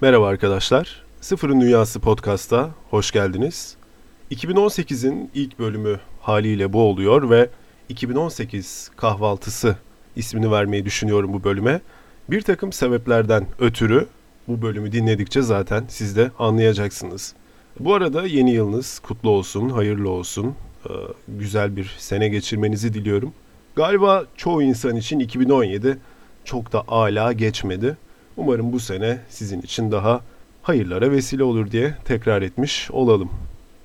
Merhaba arkadaşlar. Sıfırın Dünyası Podcast'a hoş geldiniz. 2018'in ilk bölümü haliyle bu oluyor ve 2018 kahvaltısı ismini vermeyi düşünüyorum bu bölüme. Bir takım sebeplerden ötürü bu bölümü dinledikçe zaten siz de anlayacaksınız. Bu arada yeni yılınız kutlu olsun, hayırlı olsun. Ee, güzel bir sene geçirmenizi diliyorum. Galiba çoğu insan için 2017 çok da ala geçmedi. Umarım bu sene sizin için daha hayırlara vesile olur diye tekrar etmiş olalım.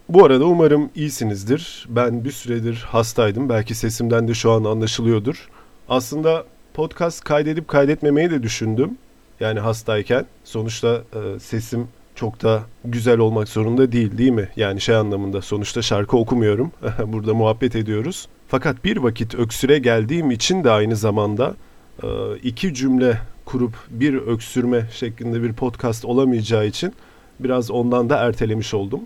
Bu arada umarım iyisinizdir. Ben bir süredir hastaydım. Belki sesimden de şu an anlaşılıyordur. Aslında podcast kaydedip kaydetmemeyi de düşündüm. Yani hastayken. Sonuçta e, sesim çok da güzel olmak zorunda değil değil mi? Yani şey anlamında sonuçta şarkı okumuyorum. Burada muhabbet ediyoruz. Fakat bir vakit öksüre geldiğim için de aynı zamanda e, iki cümle kurup bir öksürme şeklinde bir podcast olamayacağı için biraz ondan da ertelemiş oldum.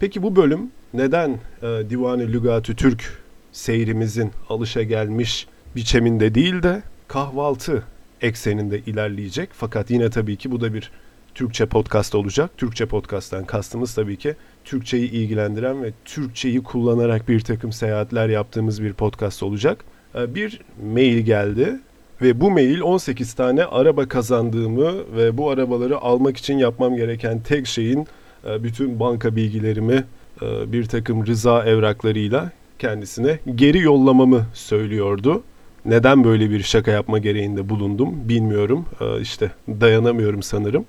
Peki bu bölüm neden e, Divan-ı Lügatü Türk seyrimizin alışa gelmiş biçeminde değil de kahvaltı ekseninde ilerleyecek. Fakat yine tabii ki bu da bir Türkçe podcast olacak. Türkçe podcast'tan kastımız tabii ki Türkçeyi ilgilendiren ve Türkçeyi kullanarak bir takım seyahatler yaptığımız bir podcast olacak. E, bir mail geldi ve bu mail 18 tane araba kazandığımı ve bu arabaları almak için yapmam gereken tek şeyin e, bütün banka bilgilerimi e, bir takım rıza evraklarıyla kendisine geri yollamamı söylüyordu. Neden böyle bir şaka yapma gereğinde bulundum bilmiyorum. E, işte dayanamıyorum sanırım.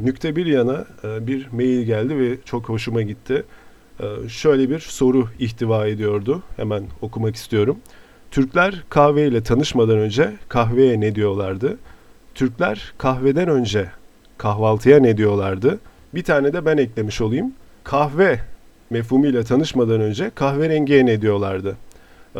Nükte bir yana bir mail geldi ve çok hoşuma gitti. Şöyle bir soru ihtiva ediyordu. Hemen okumak istiyorum. Türkler kahve ile tanışmadan önce kahveye ne diyorlardı? Türkler kahveden önce kahvaltıya ne diyorlardı? Bir tane de ben eklemiş olayım. Kahve mefhumuyla tanışmadan önce kahverengiye ne diyorlardı?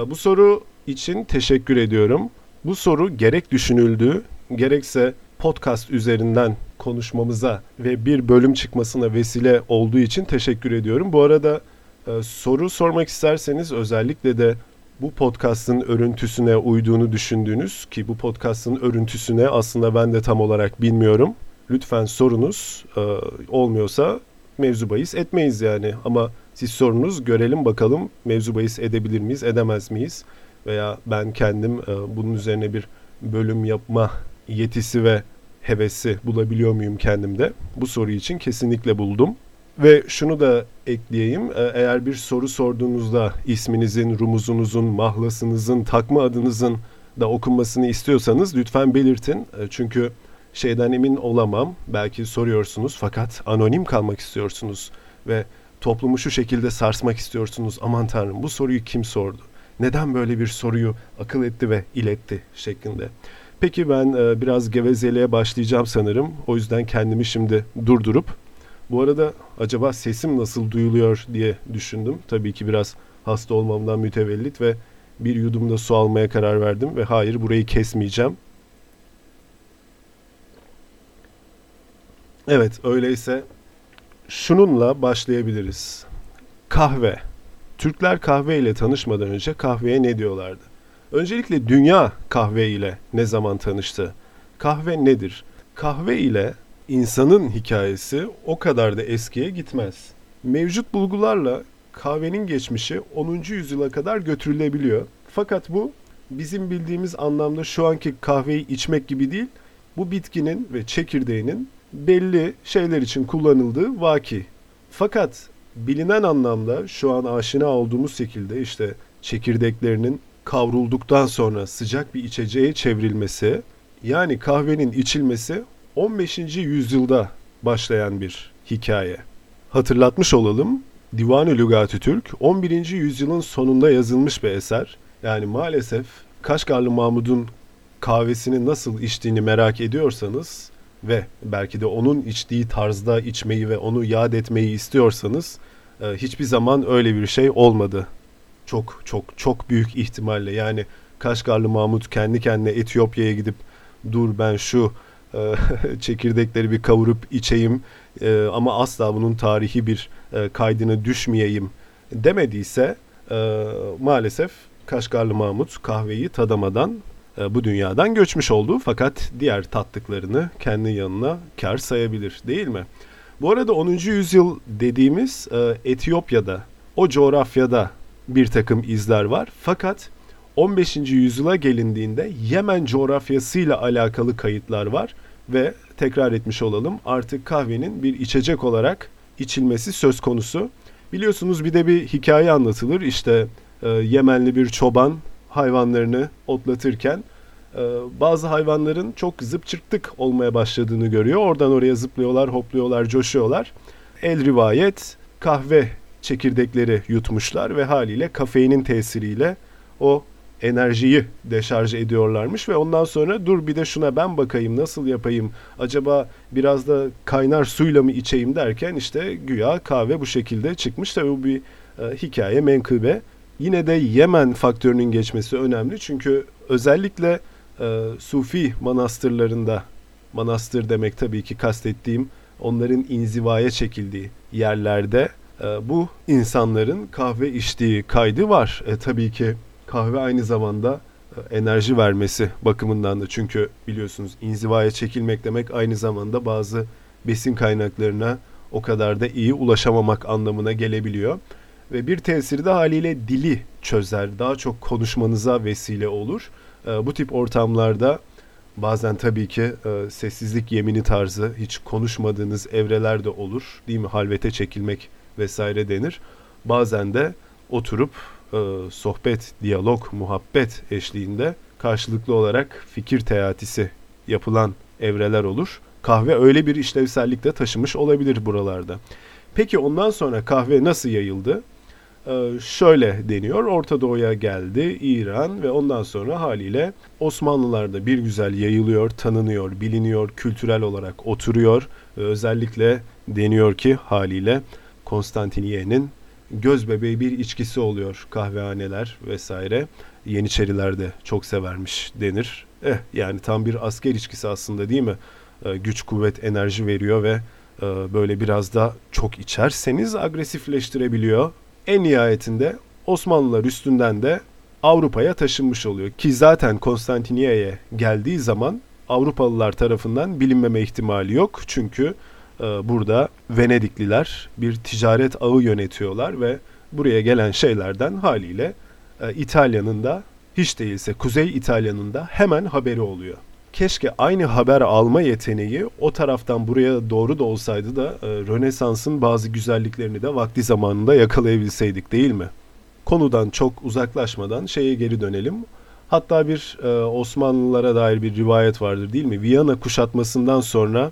Bu soru için teşekkür ediyorum. Bu soru gerek düşünüldüğü, gerekse podcast üzerinden konuşmamıza ve bir bölüm çıkmasına vesile olduğu için teşekkür ediyorum. Bu arada e, soru sormak isterseniz özellikle de bu podcast'ın örüntüsüne uyduğunu düşündüğünüz ki bu podcast'ın örüntüsüne aslında ben de tam olarak bilmiyorum. Lütfen sorunuz e, olmuyorsa mevzu bahis etmeyiz yani ama siz sorunuz görelim bakalım mevzu bahis edebilir miyiz edemez miyiz veya ben kendim e, bunun üzerine bir bölüm yapma yetisi ve hevesi bulabiliyor muyum kendimde? Bu soru için kesinlikle buldum. Ve şunu da ekleyeyim. E, eğer bir soru sorduğunuzda isminizin, rumuzunuzun, mahlasınızın, takma adınızın da okunmasını istiyorsanız lütfen belirtin. E, çünkü şeyden emin olamam. Belki soruyorsunuz fakat anonim kalmak istiyorsunuz ve toplumu şu şekilde sarsmak istiyorsunuz. Aman tanrım bu soruyu kim sordu? Neden böyle bir soruyu akıl etti ve iletti şeklinde. Peki ben e, biraz gevezeliğe başlayacağım sanırım. O yüzden kendimi şimdi durdurup bu arada acaba sesim nasıl duyuluyor diye düşündüm. Tabii ki biraz hasta olmamdan mütevellit ve bir yudumda su almaya karar verdim ve hayır burayı kesmeyeceğim. Evet öyleyse şununla başlayabiliriz. Kahve. Türkler kahve ile tanışmadan önce kahveye ne diyorlardı? Öncelikle dünya kahve ile ne zaman tanıştı? Kahve nedir? Kahve ile insanın hikayesi o kadar da eskiye gitmez. Mevcut bulgularla kahvenin geçmişi 10. yüzyıla kadar götürülebiliyor. Fakat bu bizim bildiğimiz anlamda şu anki kahveyi içmek gibi değil. Bu bitkinin ve çekirdeğinin belli şeyler için kullanıldığı vaki. Fakat bilinen anlamda şu an aşina olduğumuz şekilde işte çekirdeklerinin kavrulduktan sonra sıcak bir içeceğe çevrilmesi yani kahvenin içilmesi 15. yüzyılda başlayan bir hikaye. Hatırlatmış olalım, Divan-ı Lügat-ı Türk 11. yüzyılın sonunda yazılmış bir eser. Yani maalesef Kaşgarlı Mahmud'un kahvesini nasıl içtiğini merak ediyorsanız ve belki de onun içtiği tarzda içmeyi ve onu yad etmeyi istiyorsanız hiçbir zaman öyle bir şey olmadı. Çok çok çok büyük ihtimalle yani Kaşgarlı Mahmud kendi kendine Etiyopya'ya gidip dur ben şu e, çekirdekleri bir kavurup içeyim e, ama asla bunun tarihi bir e, kaydını düşmeyeyim demediyse e, maalesef Kaşgarlı Mahmut kahveyi tadamadan e, bu dünyadan göçmüş oldu fakat diğer tattıklarını kendi yanına kar sayabilir değil mi? Bu arada 10. yüzyıl dediğimiz e, Etiyopya'da o coğrafyada bir takım izler var fakat 15. yüzyıla gelindiğinde Yemen coğrafyasıyla alakalı kayıtlar var ve tekrar etmiş olalım artık kahvenin bir içecek olarak içilmesi söz konusu. Biliyorsunuz bir de bir hikaye anlatılır işte e, Yemenli bir çoban hayvanlarını otlatırken bazı hayvanların çok zıp çırptık olmaya başladığını görüyor. Oradan oraya zıplıyorlar, hopluyorlar, coşuyorlar. El rivayet kahve çekirdekleri yutmuşlar ve haliyle kafeinin tesiriyle o enerjiyi deşarj ediyorlarmış ve ondan sonra dur bir de şuna ben bakayım nasıl yapayım acaba biraz da kaynar suyla mı içeyim derken işte güya kahve bu şekilde çıkmış tabi bu bir e, hikaye menkıbe yine de Yemen faktörünün geçmesi önemli çünkü özellikle e, Sufi manastırlarında manastır demek tabii ki kastettiğim onların inzivaya çekildiği yerlerde e, bu insanların kahve içtiği kaydı var. E, tabii ki kahve aynı zamanda e, enerji vermesi bakımından da çünkü biliyorsunuz inzivaya çekilmek demek aynı zamanda bazı besin kaynaklarına o kadar da iyi ulaşamamak anlamına gelebiliyor. Ve bir tesiri de haliyle dili çözer. Daha çok konuşmanıza vesile olur. E, bu tip ortamlarda bazen tabii ki e, sessizlik yemini tarzı hiç konuşmadığınız evreler de olur. Değil mi? Halvete çekilmek vesaire denir. Bazen de oturup e, sohbet, diyalog, muhabbet eşliğinde karşılıklı olarak fikir teatisi yapılan evreler olur. Kahve öyle bir işlevsellikte taşımış olabilir buralarda. Peki ondan sonra kahve nasıl yayıldı? Ee, şöyle deniyor. Orta Doğu'ya geldi İran ve ondan sonra haliyle Osmanlılar'da bir güzel yayılıyor, tanınıyor, biliniyor, kültürel olarak oturuyor. Ve özellikle deniyor ki haliyle Konstantiniye'nin göz bebeği bir içkisi oluyor kahvehaneler vesaire. Yeniçeriler de çok severmiş denir. Eh yani tam bir asker içkisi aslında değil mi? Ee, güç, kuvvet, enerji veriyor ve e, böyle biraz da çok içerseniz agresifleştirebiliyor. En nihayetinde Osmanlılar üstünden de Avrupa'ya taşınmış oluyor. Ki zaten Konstantiniye'ye geldiği zaman Avrupalılar tarafından bilinmeme ihtimali yok. Çünkü e, burada Venedikliler bir ticaret ağı yönetiyorlar ve buraya gelen şeylerden haliyle e, İtalya'nın da hiç değilse Kuzey İtalya'nın da hemen haberi oluyor. Keşke aynı haber alma yeteneği o taraftan buraya doğru da olsaydı da e, Rönesans'ın bazı güzelliklerini de vakti zamanında yakalayabilseydik değil mi? Konudan çok uzaklaşmadan şeye geri dönelim. Hatta bir e, Osmanlılara dair bir rivayet vardır değil mi? Viyana kuşatmasından sonra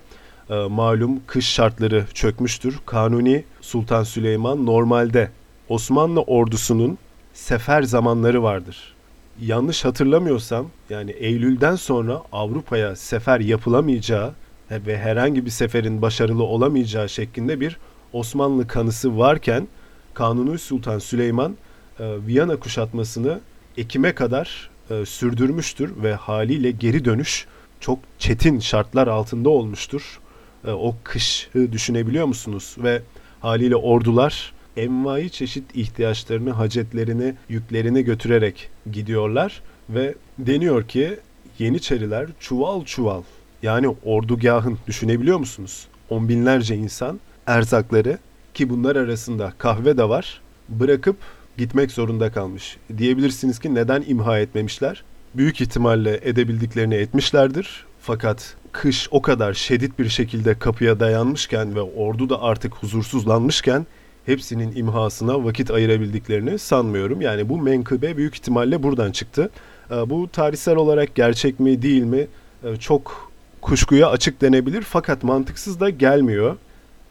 e, malum kış şartları çökmüştür. Kanuni Sultan Süleyman normalde Osmanlı ordusunun sefer zamanları vardır. Yanlış hatırlamıyorsam yani Eylül'den sonra Avrupa'ya sefer yapılamayacağı ve herhangi bir seferin başarılı olamayacağı şeklinde bir Osmanlı kanısı varken Kanuni Sultan Süleyman e, Viyana kuşatmasını Ekim'e kadar e, sürdürmüştür ve haliyle geri dönüş çok çetin şartlar altında olmuştur. E, o kışı düşünebiliyor musunuz? Ve haliyle ordular envai çeşit ihtiyaçlarını, hacetlerini, yüklerini götürerek gidiyorlar ve deniyor ki Yeniçeriler çuval çuval yani ordugahın düşünebiliyor musunuz? On binlerce insan erzakları ki bunlar arasında kahve de var bırakıp gitmek zorunda kalmış. Diyebilirsiniz ki neden imha etmemişler? Büyük ihtimalle edebildiklerini etmişlerdir. Fakat kış o kadar şiddet bir şekilde kapıya dayanmışken ve ordu da artık huzursuzlanmışken hepsinin imhasına vakit ayırabildiklerini sanmıyorum. Yani bu menkıbe büyük ihtimalle buradan çıktı. Ee, bu tarihsel olarak gerçek mi değil mi ee, çok kuşkuya açık denebilir fakat mantıksız da gelmiyor.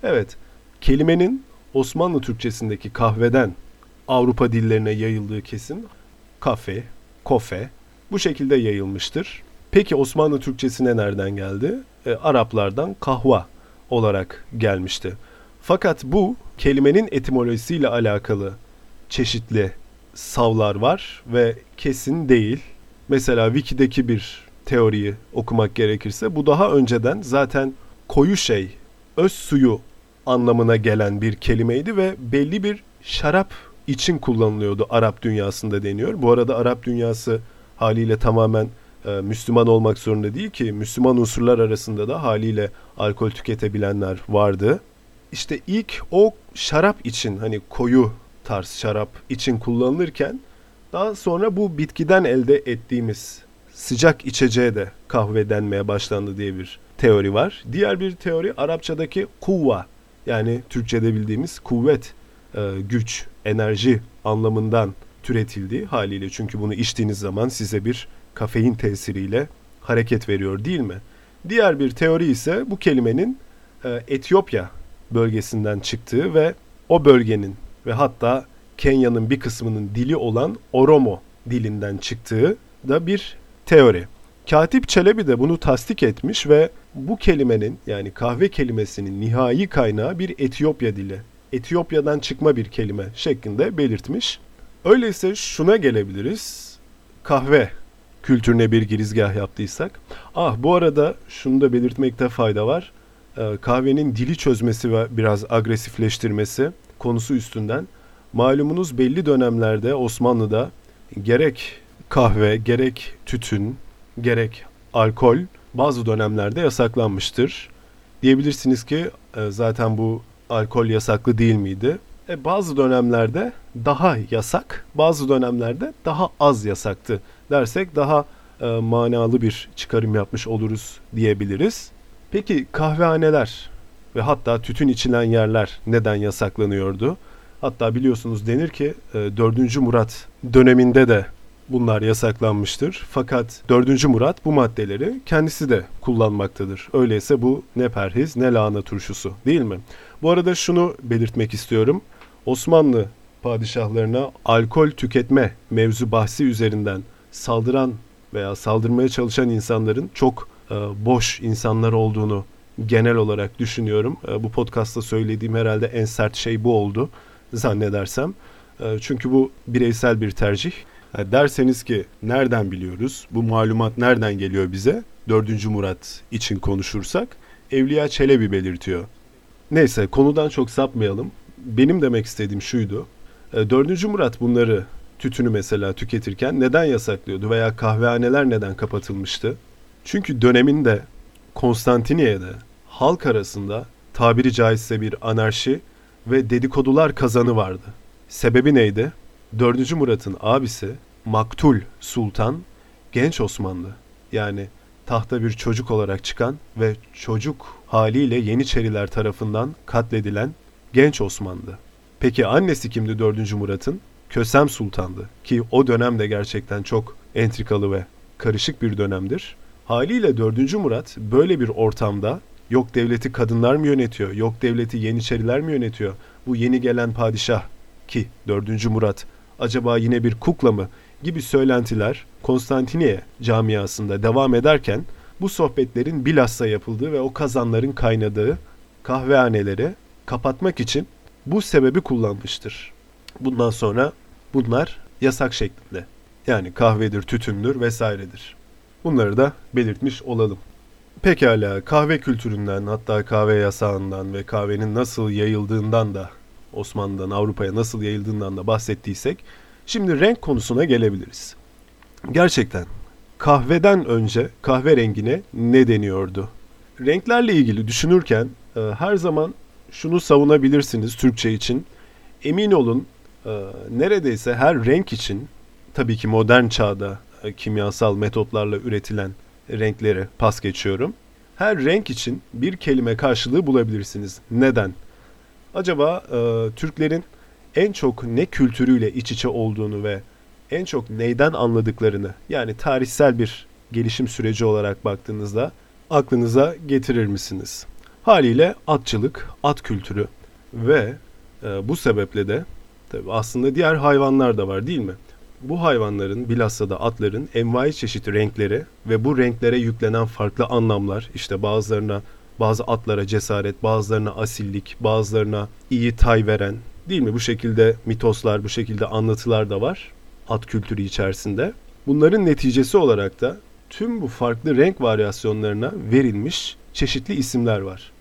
Evet, kelimenin Osmanlı Türkçesindeki kahveden Avrupa dillerine yayıldığı kesin. Kafe, kofe bu şekilde yayılmıştır. Peki Osmanlı Türkçesine nereden geldi? E, Araplardan kahva olarak gelmişti. Fakat bu kelimenin etimolojisiyle alakalı çeşitli savlar var ve kesin değil. Mesela Wiki'deki bir teoriyi okumak gerekirse bu daha önceden zaten koyu şey, öz suyu anlamına gelen bir kelimeydi ve belli bir şarap için kullanılıyordu Arap dünyasında deniyor. Bu arada Arap dünyası haliyle tamamen e, Müslüman olmak zorunda değil ki Müslüman unsurlar arasında da haliyle alkol tüketebilenler vardı. İşte ilk o şarap için hani koyu tarz şarap için kullanılırken daha sonra bu bitkiden elde ettiğimiz sıcak içeceğe de kahve denmeye başlandı diye bir teori var. Diğer bir teori Arapçadaki kuvva yani Türkçe'de bildiğimiz kuvvet, e, güç, enerji anlamından türetildiği haliyle. Çünkü bunu içtiğiniz zaman size bir kafein tesiriyle hareket veriyor değil mi? Diğer bir teori ise bu kelimenin e, Etiyopya bölgesinden çıktığı ve o bölgenin ve hatta Kenya'nın bir kısmının dili olan Oromo dilinden çıktığı da bir teori. Katip Çelebi de bunu tasdik etmiş ve bu kelimenin yani kahve kelimesinin nihai kaynağı bir Etiyopya dili. Etiyopya'dan çıkma bir kelime şeklinde belirtmiş. Öyleyse şuna gelebiliriz. Kahve kültürüne bir girizgah yaptıysak. Ah bu arada şunu da belirtmekte fayda var. Ee, kahvenin dili çözmesi ve biraz agresifleştirmesi konusu üstünden. Malumunuz belli dönemlerde Osmanlı'da gerek kahve, gerek tütün, gerek alkol bazı dönemlerde yasaklanmıştır. Diyebilirsiniz ki e, zaten bu alkol yasaklı değil miydi? E, bazı dönemlerde daha yasak, bazı dönemlerde daha az yasaktı dersek daha e, manalı bir çıkarım yapmış oluruz diyebiliriz. Peki kahvehaneler ve hatta tütün içilen yerler neden yasaklanıyordu? Hatta biliyorsunuz denir ki e, 4. Murat döneminde de bunlar yasaklanmıştır. Fakat 4. Murat bu maddeleri kendisi de kullanmaktadır. Öyleyse bu ne perhiz ne lahana turşusu değil mi? Bu arada şunu belirtmek istiyorum. Osmanlı padişahlarına alkol tüketme mevzu bahsi üzerinden saldıran veya saldırmaya çalışan insanların çok e, boş insanlar olduğunu genel olarak düşünüyorum. E, bu podcast'ta söylediğim herhalde en sert şey bu oldu zannedersem. E, çünkü bu bireysel bir tercih. E, derseniz ki nereden biliyoruz? Bu malumat nereden geliyor bize? 4. Murat için konuşursak Evliya Çelebi belirtiyor. Neyse konudan çok sapmayalım. Benim demek istediğim şuydu. 4. E, Murat bunları tütünü mesela tüketirken neden yasaklıyordu veya kahvehaneler neden kapatılmıştı? Çünkü döneminde Konstantiniye'de halk arasında tabiri caizse bir anarşi ve dedikodular kazanı vardı. Sebebi neydi? 4. Murat'ın abisi Maktul Sultan genç Osmanlı yani tahta bir çocuk olarak çıkan ve çocuk haliyle Yeniçeriler tarafından katledilen genç Osmanlı. Peki annesi kimdi 4. Murat'ın? Kösem Sultan'dı ki o dönem de gerçekten çok entrikalı ve karışık bir dönemdir. Haliyle 4. Murat böyle bir ortamda yok devleti kadınlar mı yönetiyor, yok devleti Yeniçeriler mi yönetiyor? Bu yeni gelen padişah ki 4. Murat acaba yine bir kukla mı gibi söylentiler Konstantiniye camiasında devam ederken bu sohbetlerin bilhassa yapıldığı ve o kazanların kaynadığı kahvehaneleri kapatmak için bu sebebi kullanmıştır. Bundan sonra bunlar yasak şeklinde. Yani kahvedir, tütündür vesairedir. Bunları da belirtmiş olalım. Pekala kahve kültüründen hatta kahve yasağından ve kahvenin nasıl yayıldığından da Osmanlı'dan Avrupa'ya nasıl yayıldığından da bahsettiysek şimdi renk konusuna gelebiliriz. Gerçekten kahveden önce kahve rengine ne deniyordu? Renklerle ilgili düşünürken e, her zaman şunu savunabilirsiniz Türkçe için. Emin olun e, neredeyse her renk için tabii ki modern çağda kimyasal metotlarla üretilen renkleri pas geçiyorum. Her renk için bir kelime karşılığı bulabilirsiniz. Neden? Acaba e, Türklerin en çok ne kültürüyle iç içe olduğunu ve en çok neyden anladıklarını yani tarihsel bir gelişim süreci olarak baktığınızda aklınıza getirir misiniz? Haliyle atçılık, at kültürü ve e, bu sebeple de tabii aslında diğer hayvanlar da var değil mi? Bu hayvanların bilhassa da atların envai çeşit renkleri ve bu renklere yüklenen farklı anlamlar işte bazılarına bazı atlara cesaret, bazılarına asillik, bazılarına iyi tay veren değil mi? Bu şekilde mitoslar, bu şekilde anlatılar da var at kültürü içerisinde. Bunların neticesi olarak da tüm bu farklı renk varyasyonlarına verilmiş çeşitli isimler var.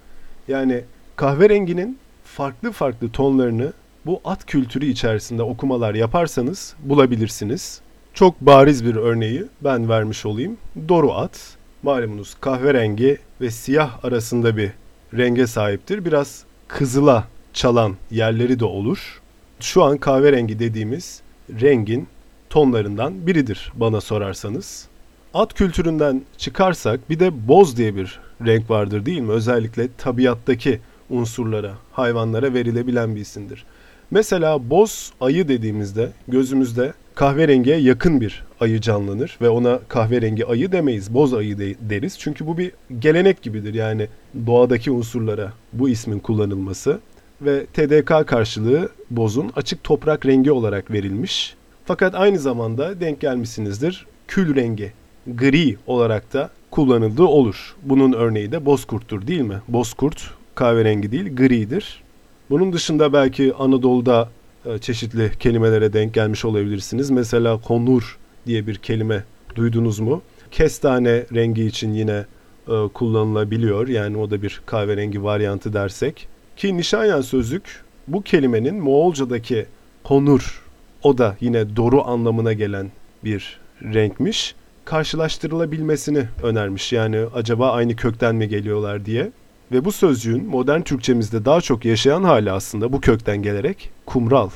Yani kahverenginin farklı farklı tonlarını bu at kültürü içerisinde okumalar yaparsanız bulabilirsiniz. Çok bariz bir örneği ben vermiş olayım. Doru at, malumunuz kahverengi ve siyah arasında bir renge sahiptir. Biraz kızıla çalan yerleri de olur. Şu an kahverengi dediğimiz rengin tonlarından biridir bana sorarsanız. At kültüründen çıkarsak bir de boz diye bir renk vardır değil mi? Özellikle tabiattaki unsurlara, hayvanlara verilebilen bir isimdir. Mesela boz ayı dediğimizde gözümüzde kahverengiye yakın bir ayı canlanır ve ona kahverengi ayı demeyiz, boz ayı de deriz. Çünkü bu bir gelenek gibidir yani doğadaki unsurlara bu ismin kullanılması ve TDK karşılığı bozun açık toprak rengi olarak verilmiş. Fakat aynı zamanda denk gelmişsinizdir kül rengi, gri olarak da kullanıldığı olur. Bunun örneği de bozkurttur değil mi? Bozkurt kahverengi değil gridir. Bunun dışında belki Anadolu'da e, çeşitli kelimelere denk gelmiş olabilirsiniz. Mesela konur diye bir kelime duydunuz mu? Kestane rengi için yine e, kullanılabiliyor. Yani o da bir kahverengi varyantı dersek. Ki Nişanyan sözlük bu kelimenin Moğolca'daki konur o da yine doru anlamına gelen bir renkmiş. Karşılaştırılabilmesini önermiş. Yani acaba aynı kökten mi geliyorlar diye. Ve bu sözcüğün modern Türkçemizde daha çok yaşayan hali aslında bu kökten gelerek kumral.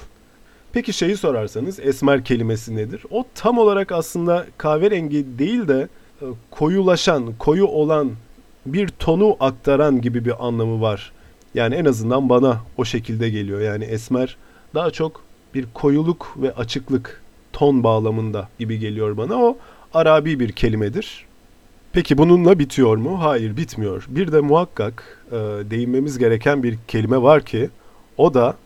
Peki şeyi sorarsanız esmer kelimesi nedir? O tam olarak aslında kahverengi değil de e, koyulaşan, koyu olan bir tonu aktaran gibi bir anlamı var. Yani en azından bana o şekilde geliyor. Yani esmer daha çok bir koyuluk ve açıklık ton bağlamında gibi geliyor bana. O Arabi bir kelimedir. Peki bununla bitiyor mu? Hayır bitmiyor. Bir de muhakkak e, değinmemiz gereken bir kelime var ki o da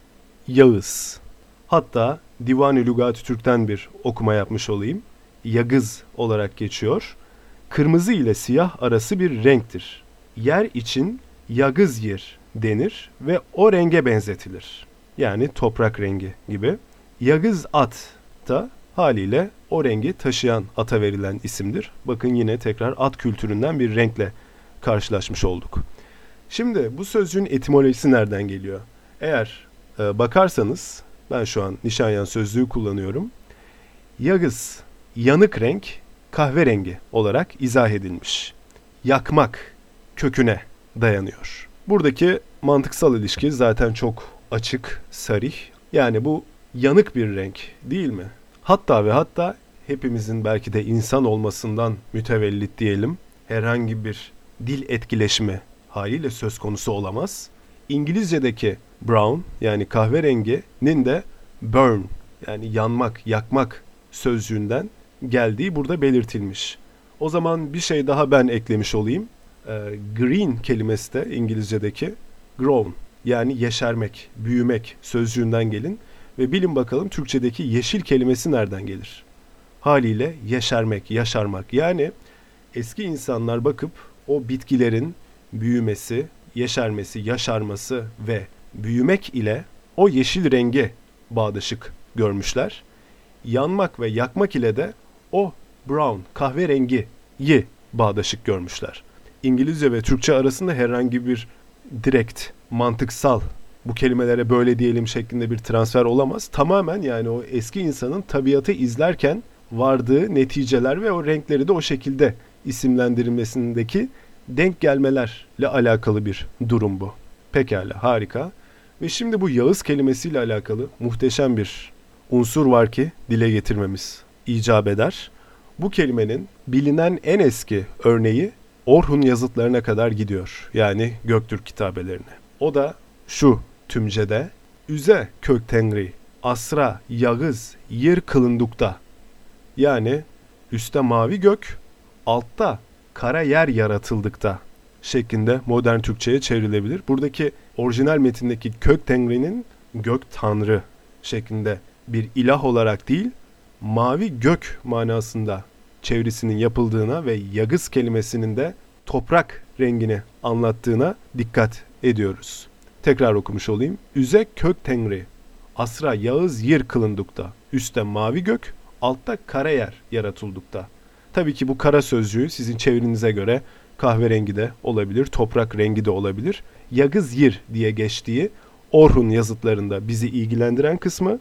Yağız. Hatta Divan-ı Lügat Türk'ten bir okuma yapmış olayım. Yagız olarak geçiyor. Kırmızı ile siyah arası bir renktir. Yer için yagız yer denir ve o renge benzetilir. Yani toprak rengi gibi. Yagız at da haliyle o rengi taşıyan ata verilen isimdir. Bakın yine tekrar at kültüründen bir renkle karşılaşmış olduk. Şimdi bu sözcüğün etimolojisi nereden geliyor? Eğer e, bakarsanız ben şu an Nişanyan sözlüğü kullanıyorum. Yagız, yanık renk, kahverengi olarak izah edilmiş. Yakmak köküne dayanıyor. Buradaki mantıksal ilişki zaten çok açık, sarih. Yani bu yanık bir renk değil mi? Hatta ve hatta hepimizin belki de insan olmasından mütevellit diyelim herhangi bir dil etkileşimi haliyle söz konusu olamaz. İngilizce'deki brown yani kahverenginin de burn yani yanmak, yakmak sözcüğünden geldiği burada belirtilmiş. O zaman bir şey daha ben eklemiş olayım. Ee, green kelimesi de İngilizce'deki grown yani yeşermek, büyümek sözcüğünden gelin ve bilin bakalım Türkçedeki yeşil kelimesi nereden gelir? Haliyle yeşermek, yaşarmak. Yani eski insanlar bakıp o bitkilerin büyümesi, yeşermesi, yaşarması ve büyümek ile o yeşil rengi bağdaşık görmüşler. Yanmak ve yakmak ile de o brown, kahverengiyi bağdaşık görmüşler. İngilizce ve Türkçe arasında herhangi bir direkt, mantıksal bu kelimelere böyle diyelim şeklinde bir transfer olamaz. Tamamen yani o eski insanın tabiatı izlerken vardığı neticeler ve o renkleri de o şekilde isimlendirilmesindeki denk gelmelerle alakalı bir durum bu. Pekala harika. Ve şimdi bu Yağız kelimesiyle alakalı muhteşem bir unsur var ki dile getirmemiz icap eder. Bu kelimenin bilinen en eski örneği Orhun yazıtlarına kadar gidiyor. Yani Göktürk kitabelerine. O da şu tümcede üze kök tengri asra yağız yer kılındukta yani üstte mavi gök altta kara yer yaratıldıkta şeklinde modern Türkçe'ye çevrilebilir. Buradaki orijinal metindeki kök tengrinin gök tanrı şeklinde bir ilah olarak değil mavi gök manasında çevresinin yapıldığına ve yagız kelimesinin de toprak rengini anlattığına dikkat ediyoruz. Tekrar okumuş olayım. Üze kök tengri. Asra Yağız yer kılındukta. Üste mavi gök, altta kara yer yaratıldıkta. Tabii ki bu kara sözcüğü sizin çevirinize göre kahverengi de olabilir, toprak rengi de olabilir. Yagız Yir diye geçtiği Orhun yazıtlarında bizi ilgilendiren kısmı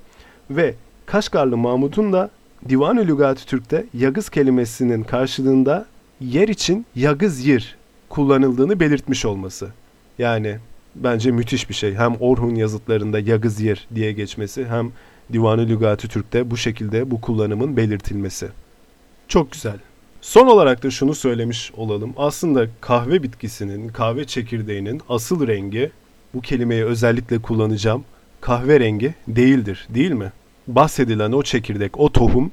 ve Kaşgarlı Mahmud'un da Divan-ı Lügat-ı Türk'te yagız kelimesinin karşılığında yer için yagız yir kullanıldığını belirtmiş olması. Yani bence müthiş bir şey. Hem Orhun yazıtlarında yagız yer diye geçmesi hem Divan-ı Lügat-ı Türk'te bu şekilde bu kullanımın belirtilmesi. Çok güzel. Son olarak da şunu söylemiş olalım. Aslında kahve bitkisinin, kahve çekirdeğinin asıl rengi bu kelimeyi özellikle kullanacağım. Kahve rengi değildir, değil mi? Bahsedilen o çekirdek, o tohum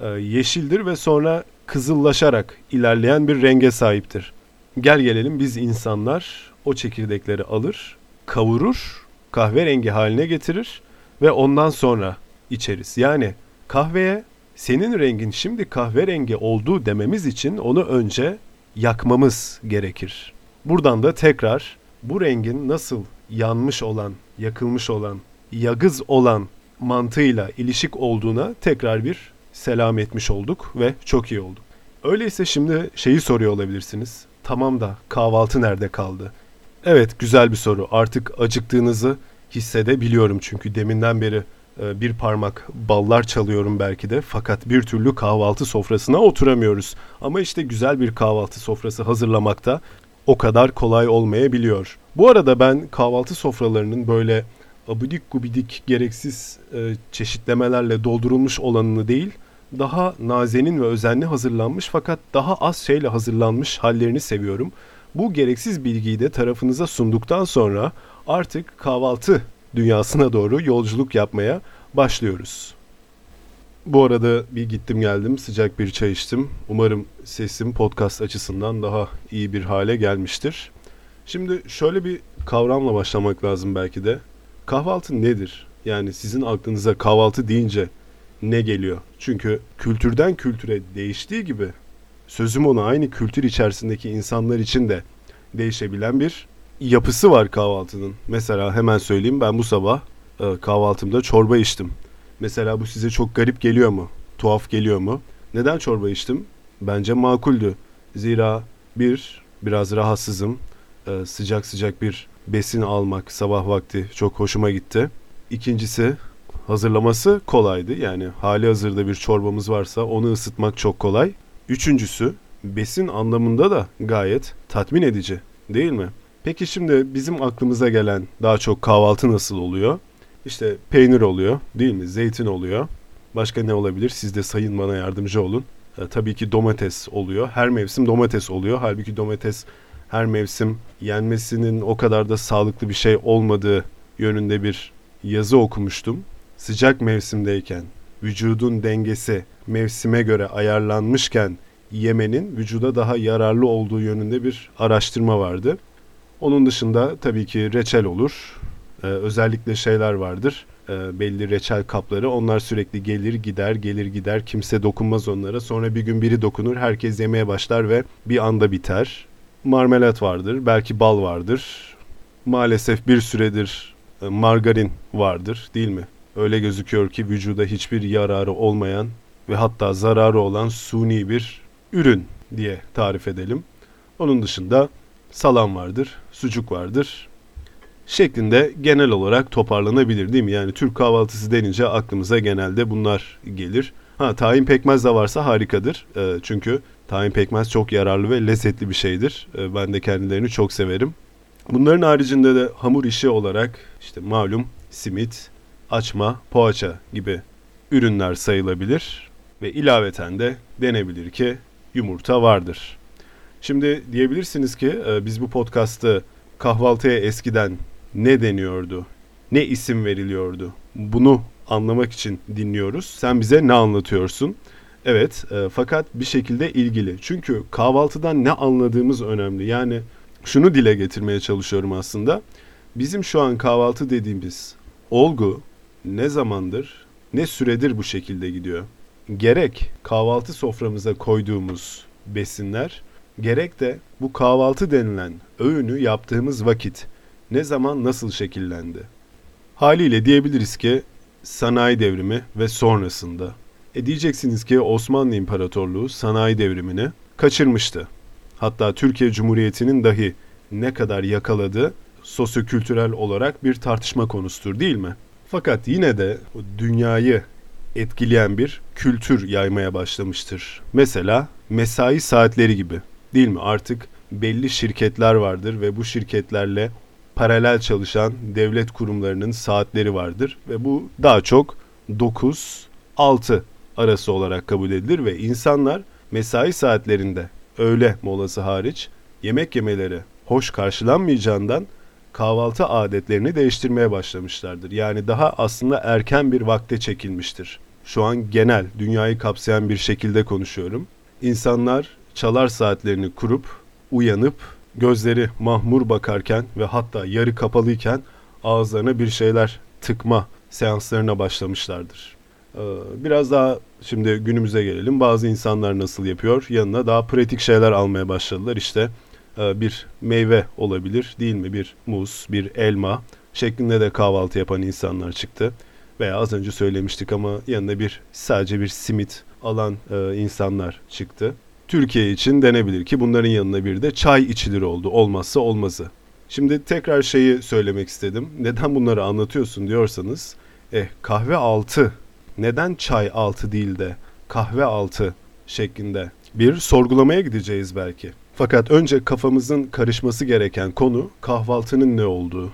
e, yeşildir ve sonra kızıllaşarak ilerleyen bir renge sahiptir. Gel gelelim biz insanlar o çekirdekleri alır, kavurur, kahverengi haline getirir ve ondan sonra içeriz. Yani kahveye senin rengin şimdi kahverengi olduğu dememiz için onu önce yakmamız gerekir. Buradan da tekrar bu rengin nasıl yanmış olan, yakılmış olan, yagız olan mantığıyla ilişik olduğuna tekrar bir selam etmiş olduk ve çok iyi oldu. Öyleyse şimdi şeyi soruyor olabilirsiniz. Tamam da kahvaltı nerede kaldı? Evet güzel bir soru. Artık acıktığınızı hissedebiliyorum çünkü deminden beri e, bir parmak ballar çalıyorum belki de fakat bir türlü kahvaltı sofrasına oturamıyoruz. Ama işte güzel bir kahvaltı sofrası hazırlamakta o kadar kolay olmayabiliyor. Bu arada ben kahvaltı sofralarının böyle abidik gubidik gereksiz e, çeşitlemelerle doldurulmuş olanını değil, daha nazenin ve özenli hazırlanmış fakat daha az şeyle hazırlanmış hallerini seviyorum. Bu gereksiz bilgiyi de tarafınıza sunduktan sonra artık kahvaltı dünyasına doğru yolculuk yapmaya başlıyoruz. Bu arada bir gittim geldim sıcak bir çay içtim. Umarım sesim podcast açısından daha iyi bir hale gelmiştir. Şimdi şöyle bir kavramla başlamak lazım belki de. Kahvaltı nedir? Yani sizin aklınıza kahvaltı deyince ne geliyor? Çünkü kültürden kültüre değiştiği gibi sözüm ona aynı kültür içerisindeki insanlar için de değişebilen bir yapısı var kahvaltının. Mesela hemen söyleyeyim ben bu sabah e, kahvaltımda çorba içtim. Mesela bu size çok garip geliyor mu? Tuhaf geliyor mu? Neden çorba içtim? Bence makuldü. Zira bir, biraz rahatsızım. E, sıcak sıcak bir besin almak sabah vakti çok hoşuma gitti. İkincisi hazırlaması kolaydı. Yani hali hazırda bir çorbamız varsa onu ısıtmak çok kolay. Üçüncüsü besin anlamında da gayet tatmin edici değil mi? Peki şimdi bizim aklımıza gelen daha çok kahvaltı nasıl oluyor? İşte peynir oluyor değil mi? Zeytin oluyor. Başka ne olabilir? Siz de sayın bana yardımcı olun. E, tabii ki domates oluyor. Her mevsim domates oluyor. Halbuki domates her mevsim yenmesinin o kadar da sağlıklı bir şey olmadığı yönünde bir yazı okumuştum. Sıcak mevsimdeyken vücudun dengesi mevsime göre ayarlanmışken yemenin vücuda daha yararlı olduğu yönünde bir araştırma vardı. Onun dışında tabii ki reçel olur. Ee, özellikle şeyler vardır. Ee, belli reçel kapları. Onlar sürekli gelir gider gelir gider. Kimse dokunmaz onlara. Sonra bir gün biri dokunur. Herkes yemeye başlar ve bir anda biter. Marmelat vardır. Belki bal vardır. Maalesef bir süredir e, margarin vardır değil mi? Öyle gözüküyor ki vücuda hiçbir yararı olmayan ve hatta zararı olan suni bir ürün diye tarif edelim. Onun dışında salam vardır, sucuk vardır şeklinde genel olarak toparlanabilir değil mi? Yani Türk kahvaltısı denince aklımıza genelde bunlar gelir. Ha tahin pekmez de varsa harikadır. E, çünkü tahin pekmez çok yararlı ve lezzetli bir şeydir. E, ben de kendilerini çok severim. Bunların haricinde de hamur işi olarak işte malum simit, açma, poğaça gibi ürünler sayılabilir ve ilaveten de denebilir ki yumurta vardır. Şimdi diyebilirsiniz ki e, biz bu podcast'ı kahvaltıya eskiden ne deniyordu? Ne isim veriliyordu? Bunu anlamak için dinliyoruz. Sen bize ne anlatıyorsun? Evet, e, fakat bir şekilde ilgili. Çünkü kahvaltıdan ne anladığımız önemli. Yani şunu dile getirmeye çalışıyorum aslında. Bizim şu an kahvaltı dediğimiz olgu ne zamandır, ne süredir bu şekilde gidiyor. Gerek kahvaltı soframıza koyduğumuz besinler, gerek de bu kahvaltı denilen öğünü yaptığımız vakit ne zaman nasıl şekillendi? Haliyle diyebiliriz ki sanayi devrimi ve sonrasında E diyeceksiniz ki Osmanlı İmparatorluğu sanayi devrimini kaçırmıştı. Hatta Türkiye Cumhuriyeti'nin dahi ne kadar yakaladığı sosyokültürel olarak bir tartışma konusudur değil mi? Fakat yine de dünyayı etkileyen bir kültür yaymaya başlamıştır. Mesela mesai saatleri gibi değil mi? Artık belli şirketler vardır ve bu şirketlerle paralel çalışan devlet kurumlarının saatleri vardır ve bu daha çok 9 6 arası olarak kabul edilir ve insanlar mesai saatlerinde öğle molası hariç yemek yemeleri hoş karşılanmayacağından kahvaltı adetlerini değiştirmeye başlamışlardır. Yani daha aslında erken bir vakte çekilmiştir. Şu an genel, dünyayı kapsayan bir şekilde konuşuyorum. İnsanlar çalar saatlerini kurup, uyanıp, gözleri mahmur bakarken ve hatta yarı kapalıyken ağızlarına bir şeyler tıkma seanslarına başlamışlardır. Ee, biraz daha şimdi günümüze gelelim. Bazı insanlar nasıl yapıyor? Yanına daha pratik şeyler almaya başladılar. İşte bir meyve olabilir değil mi? Bir muz, bir elma şeklinde de kahvaltı yapan insanlar çıktı. Veya az önce söylemiştik ama yanında bir sadece bir simit alan e, insanlar çıktı. Türkiye için denebilir ki bunların yanına bir de çay içilir oldu. Olmazsa olmazı. Şimdi tekrar şeyi söylemek istedim. Neden bunları anlatıyorsun diyorsanız, eh kahve altı neden çay altı değil de kahve altı şeklinde bir sorgulamaya gideceğiz belki. Fakat önce kafamızın karışması gereken konu kahvaltının ne olduğu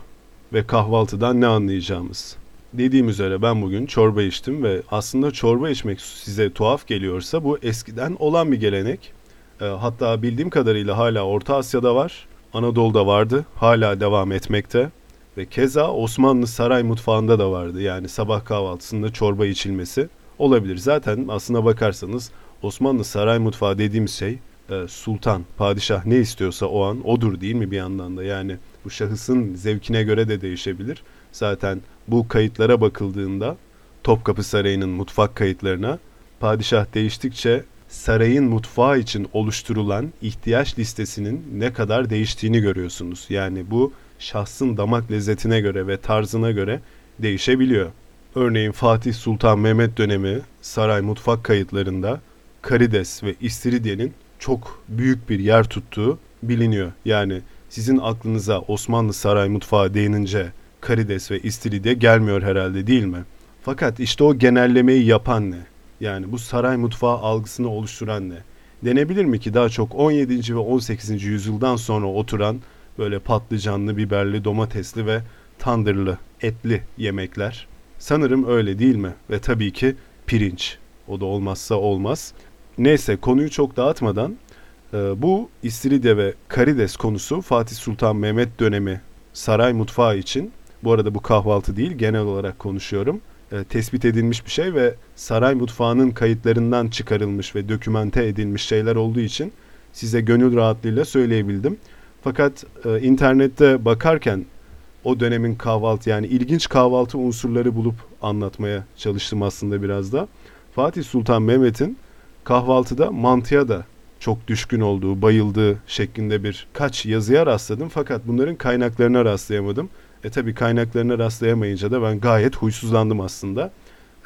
ve kahvaltıdan ne anlayacağımız. Dediğim üzere ben bugün çorba içtim ve aslında çorba içmek size tuhaf geliyorsa bu eskiden olan bir gelenek. E, hatta bildiğim kadarıyla hala Orta Asya'da var, Anadolu'da vardı, hala devam etmekte. Ve keza Osmanlı saray mutfağında da vardı. Yani sabah kahvaltısında çorba içilmesi olabilir. Zaten aslına bakarsanız Osmanlı saray mutfağı dediğimiz şey e, sultan, padişah ne istiyorsa o an odur değil mi bir yandan da? Yani bu şahısın zevkine göre de değişebilir. Zaten bu kayıtlara bakıldığında Topkapı Sarayı'nın mutfak kayıtlarına padişah değiştikçe sarayın mutfağı için oluşturulan ihtiyaç listesinin ne kadar değiştiğini görüyorsunuz. Yani bu şahsın damak lezzetine göre ve tarzına göre değişebiliyor. Örneğin Fatih Sultan Mehmet dönemi saray mutfak kayıtlarında karides ve istiridyenin çok büyük bir yer tuttuğu biliniyor. Yani sizin aklınıza Osmanlı saray mutfağı değinince karides ve istiridye gelmiyor herhalde değil mi? Fakat işte o genellemeyi yapan ne? Yani bu saray mutfağı algısını oluşturan ne? Denebilir mi ki daha çok 17. ve 18. yüzyıldan sonra oturan böyle patlıcanlı, biberli, domatesli ve tandırlı, etli yemekler. Sanırım öyle değil mi? Ve tabii ki pirinç. O da olmazsa olmaz. Neyse konuyu çok dağıtmadan e, bu istiridye ve karides konusu Fatih Sultan Mehmet dönemi saray mutfağı için bu arada bu kahvaltı değil genel olarak konuşuyorum. E, tespit edilmiş bir şey ve saray mutfağının kayıtlarından çıkarılmış ve dokümente edilmiş şeyler olduğu için size gönül rahatlığıyla söyleyebildim. Fakat e, internette bakarken o dönemin kahvaltı yani ilginç kahvaltı unsurları bulup anlatmaya çalıştım aslında biraz da. Fatih Sultan Mehmet'in kahvaltıda mantıya da çok düşkün olduğu, bayıldığı şeklinde bir kaç yazıya rastladım fakat bunların kaynaklarına rastlayamadım. E tabi kaynaklarına rastlayamayınca da ben gayet huysuzlandım aslında.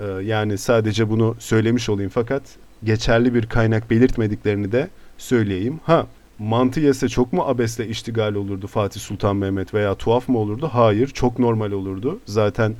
Ee, yani sadece bunu söylemiş olayım fakat geçerli bir kaynak belirtmediklerini de söyleyeyim. Ha mantı yese çok mu abesle iştigal olurdu Fatih Sultan Mehmet veya tuhaf mı olurdu? Hayır çok normal olurdu. Zaten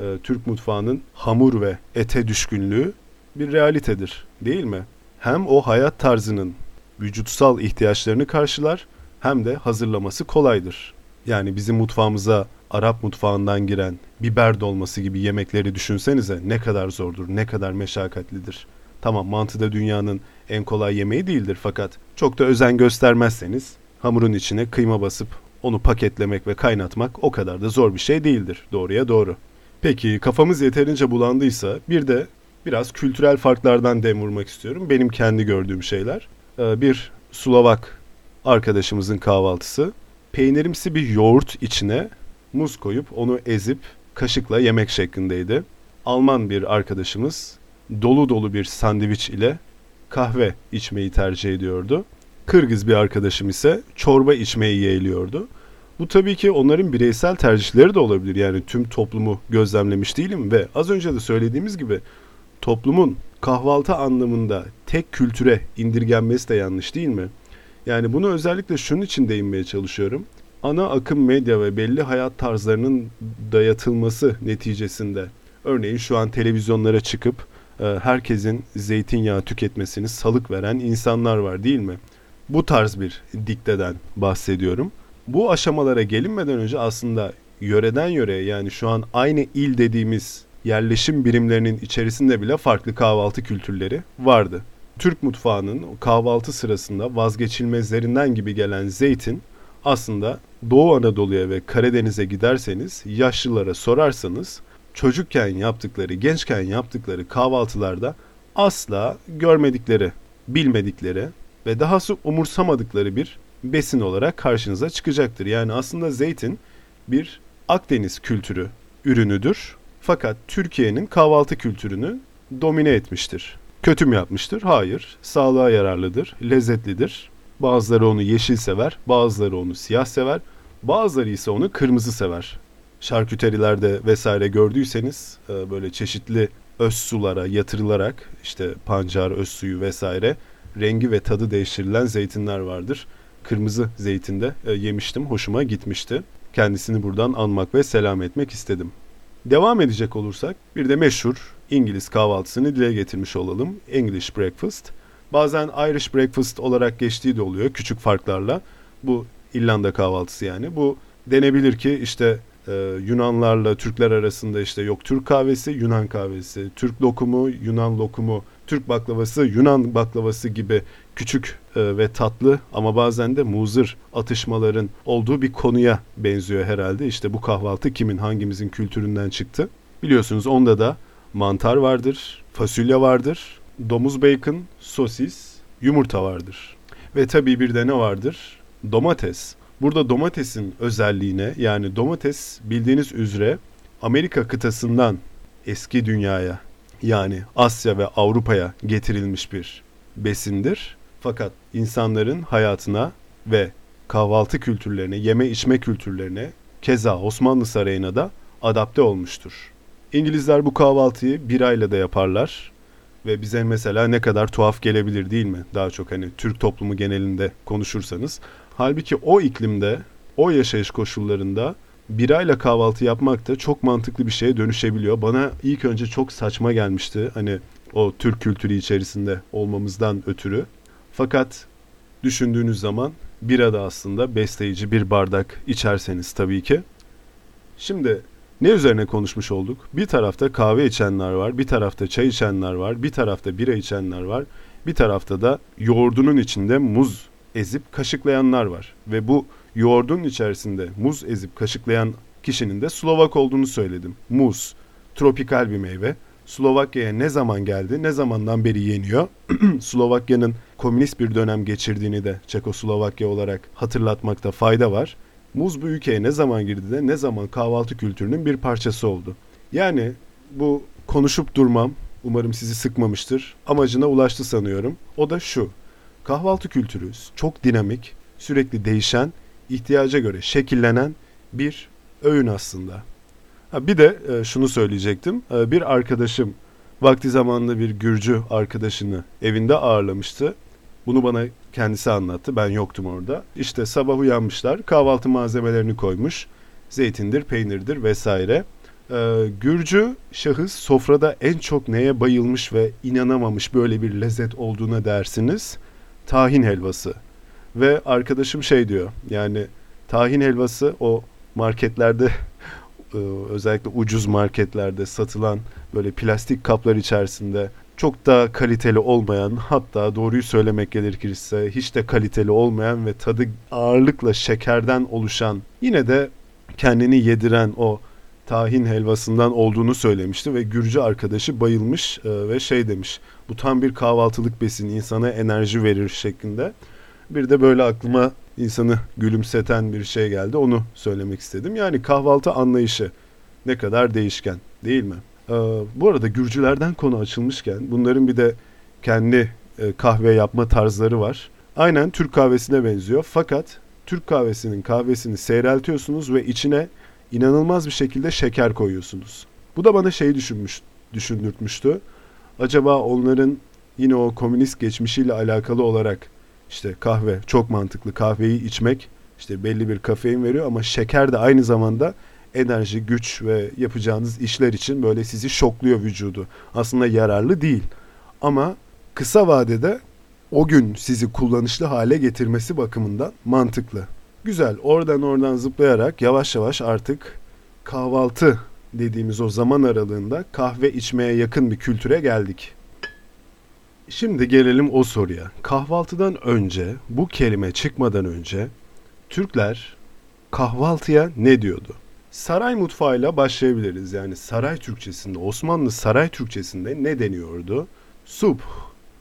e, Türk mutfağının hamur ve ete düşkünlüğü bir realitedir değil mi? Hem o hayat tarzının vücutsal ihtiyaçlarını karşılar hem de hazırlaması kolaydır. Yani bizim mutfağımıza Arap mutfağından giren biber dolması gibi yemekleri düşünsenize ne kadar zordur, ne kadar meşakkatlidir. Tamam mantı da dünyanın en kolay yemeği değildir fakat çok da özen göstermezseniz hamurun içine kıyma basıp onu paketlemek ve kaynatmak o kadar da zor bir şey değildir. Doğruya doğru. Peki kafamız yeterince bulandıysa bir de biraz kültürel farklardan dem vurmak istiyorum. Benim kendi gördüğüm şeyler. Ee, bir Slovak arkadaşımızın kahvaltısı. Peynirimsi bir yoğurt içine muz koyup onu ezip kaşıkla yemek şeklindeydi. Alman bir arkadaşımız dolu dolu bir sandviç ile kahve içmeyi tercih ediyordu. Kırgız bir arkadaşım ise çorba içmeyi yeğliyordu. Bu tabii ki onların bireysel tercihleri de olabilir. Yani tüm toplumu gözlemlemiş değilim ve az önce de söylediğimiz gibi toplumun kahvaltı anlamında tek kültüre indirgenmesi de yanlış değil mi? Yani bunu özellikle şunun için değinmeye çalışıyorum. Ana akım medya ve belli hayat tarzlarının dayatılması neticesinde örneğin şu an televizyonlara çıkıp e, herkesin zeytinyağı tüketmesini salık veren insanlar var değil mi? Bu tarz bir dikteden bahsediyorum. Bu aşamalara gelinmeden önce aslında yöreden yöreye yani şu an aynı il dediğimiz yerleşim birimlerinin içerisinde bile farklı kahvaltı kültürleri vardı. Türk mutfağının kahvaltı sırasında vazgeçilmezlerinden gibi gelen zeytin aslında Doğu Anadolu'ya ve Karadeniz'e giderseniz yaşlılara sorarsanız çocukken yaptıkları, gençken yaptıkları kahvaltılarda asla görmedikleri, bilmedikleri ve dahası umursamadıkları bir besin olarak karşınıza çıkacaktır. Yani aslında zeytin bir Akdeniz kültürü ürünüdür. Fakat Türkiye'nin kahvaltı kültürünü domine etmiştir. Kötü mü yapmıştır? Hayır. Sağlığa yararlıdır, lezzetlidir. Bazıları onu yeşil sever, bazıları onu siyah sever, bazıları ise onu kırmızı sever. Şarküterilerde vesaire gördüyseniz e, böyle çeşitli öz sulara yatırılarak işte pancar, öz suyu vesaire rengi ve tadı değiştirilen zeytinler vardır. Kırmızı zeytinde e, yemiştim, hoşuma gitmişti. Kendisini buradan anmak ve selam etmek istedim. Devam edecek olursak bir de meşhur İngiliz kahvaltısını dile getirmiş olalım. English breakfast. Bazen Irish breakfast olarak geçtiği de oluyor küçük farklarla. Bu İrlanda kahvaltısı yani. Bu denebilir ki işte e, Yunanlarla Türkler arasında işte yok Türk kahvesi, Yunan kahvesi, Türk lokumu, Yunan lokumu, Türk baklavası, Yunan baklavası gibi küçük e, ve tatlı ama bazen de muzır atışmaların olduğu bir konuya benziyor herhalde. İşte bu kahvaltı kimin hangimizin kültüründen çıktı? Biliyorsunuz onda da mantar vardır, fasulye vardır, domuz bacon, sosis, yumurta vardır. Ve tabii bir de ne vardır? Domates. Burada domatesin özelliğine yani domates bildiğiniz üzere Amerika kıtasından eski dünyaya yani Asya ve Avrupa'ya getirilmiş bir besindir. Fakat insanların hayatına ve kahvaltı kültürlerine, yeme içme kültürlerine keza Osmanlı Sarayı'na da adapte olmuştur. İngilizler bu kahvaltıyı bir ayla da yaparlar ve bize mesela ne kadar tuhaf gelebilir değil mi? Daha çok hani Türk toplumu genelinde konuşursanız. Halbuki o iklimde, o yaşayış koşullarında birayla kahvaltı yapmak da çok mantıklı bir şeye dönüşebiliyor. Bana ilk önce çok saçma gelmişti. Hani o Türk kültürü içerisinde olmamızdan ötürü. Fakat düşündüğünüz zaman bira da aslında besleyici bir bardak içerseniz tabii ki. Şimdi ne üzerine konuşmuş olduk? Bir tarafta kahve içenler var, bir tarafta çay içenler var, bir tarafta bira içenler var, bir tarafta da yoğurdunun içinde muz ezip kaşıklayanlar var. Ve bu yoğurdun içerisinde muz ezip kaşıklayan kişinin de Slovak olduğunu söyledim. Muz, tropikal bir meyve. Slovakya'ya ne zaman geldi, ne zamandan beri yeniyor? Slovakya'nın komünist bir dönem geçirdiğini de Çekoslovakya olarak hatırlatmakta fayda var. Muz bu ülkeye ne zaman girdi de ne zaman kahvaltı kültürünün bir parçası oldu. Yani bu konuşup durmam umarım sizi sıkmamıştır. Amacına ulaştı sanıyorum. O da şu. Kahvaltı kültürü çok dinamik, sürekli değişen, ihtiyaca göre şekillenen bir öğün aslında. Ha, bir de e, şunu söyleyecektim. E, bir arkadaşım vakti zamanında bir Gürcü arkadaşını evinde ağırlamıştı. Bunu bana kendisi anlattı. Ben yoktum orada. İşte sabah uyanmışlar. Kahvaltı malzemelerini koymuş. Zeytindir, peynirdir vesaire. Ee, Gürcü şahıs sofrada en çok neye bayılmış ve inanamamış böyle bir lezzet olduğuna dersiniz. Tahin helvası. Ve arkadaşım şey diyor. Yani tahin helvası o marketlerde e, özellikle ucuz marketlerde satılan böyle plastik kaplar içerisinde çok da kaliteli olmayan hatta doğruyu söylemek gerekirse hiç de kaliteli olmayan ve tadı ağırlıkla şekerden oluşan yine de kendini yediren o tahin helvasından olduğunu söylemişti ve Gürcü arkadaşı bayılmış e, ve şey demiş bu tam bir kahvaltılık besin insana enerji verir şeklinde. Bir de böyle aklıma insanı gülümseten bir şey geldi onu söylemek istedim. Yani kahvaltı anlayışı ne kadar değişken değil mi? Ee, bu arada Gürcülerden konu açılmışken bunların bir de kendi e, kahve yapma tarzları var. Aynen Türk kahvesine benziyor fakat Türk kahvesinin kahvesini seyreltiyorsunuz ve içine inanılmaz bir şekilde şeker koyuyorsunuz. Bu da bana şey düşünmüş, düşündürtmüştü. acaba onların yine o komünist geçmişiyle alakalı olarak işte kahve çok mantıklı kahveyi içmek işte belli bir kafein veriyor ama şeker de aynı zamanda enerji, güç ve yapacağınız işler için böyle sizi şokluyor vücudu. Aslında yararlı değil. Ama kısa vadede o gün sizi kullanışlı hale getirmesi bakımından mantıklı. Güzel. Oradan oradan zıplayarak yavaş yavaş artık kahvaltı dediğimiz o zaman aralığında kahve içmeye yakın bir kültüre geldik. Şimdi gelelim o soruya. Kahvaltıdan önce, bu kelime çıkmadan önce Türkler kahvaltıya ne diyordu? Saray mutfağıyla başlayabiliriz. Yani saray Türkçesinde, Osmanlı saray Türkçesinde ne deniyordu? Sup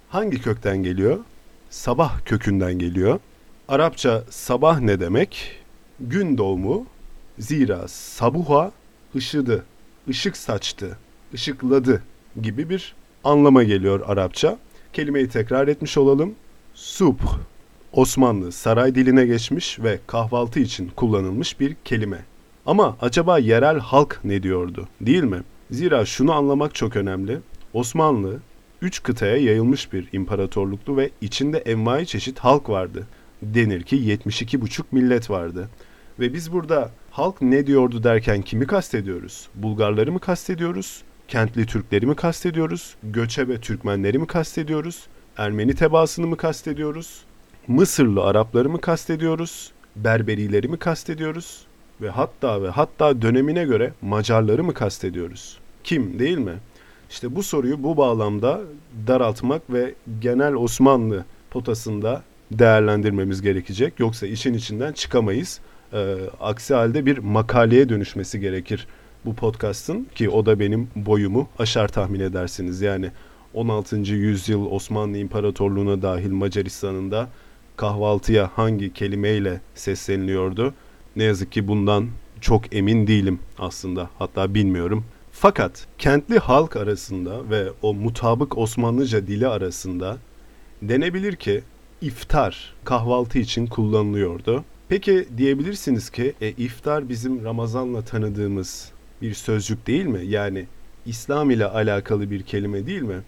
hangi kökten geliyor? Sabah kökünden geliyor. Arapça sabah ne demek? Gün doğumu. Zira sabuha ışıdı, ışık saçtı, ışıkladı gibi bir anlama geliyor Arapça. Kelimeyi tekrar etmiş olalım. Sup Osmanlı saray diline geçmiş ve kahvaltı için kullanılmış bir kelime. Ama acaba yerel halk ne diyordu değil mi? Zira şunu anlamak çok önemli. Osmanlı üç kıtaya yayılmış bir imparatorluktu ve içinde envai çeşit halk vardı. Denir ki 72,5 millet vardı. Ve biz burada halk ne diyordu derken kimi kastediyoruz? Bulgarları mı kastediyoruz? Kentli Türkleri mi kastediyoruz? Göçebe Türkmenleri mi kastediyoruz? Ermeni tebaasını mı kastediyoruz? Mısırlı Arapları mı kastediyoruz? Berberileri mi kastediyoruz? Ve hatta ve hatta dönemine göre Macarları mı kastediyoruz? Kim değil mi? İşte bu soruyu bu bağlamda daraltmak ve genel Osmanlı potasında değerlendirmemiz gerekecek. Yoksa işin içinden çıkamayız. Ee, aksi halde bir makaleye dönüşmesi gerekir bu podcast'ın ki o da benim boyumu aşar tahmin edersiniz. Yani 16. yüzyıl Osmanlı İmparatorluğu'na dahil Macaristan'ın da kahvaltıya hangi kelimeyle sesleniliyordu? Ne yazık ki bundan çok emin değilim aslında. Hatta bilmiyorum. Fakat kentli halk arasında ve o mutabık Osmanlıca dili arasında denebilir ki iftar kahvaltı için kullanılıyordu. Peki diyebilirsiniz ki e, iftar bizim Ramazan'la tanıdığımız bir sözcük değil mi? Yani İslam ile alakalı bir kelime değil mi?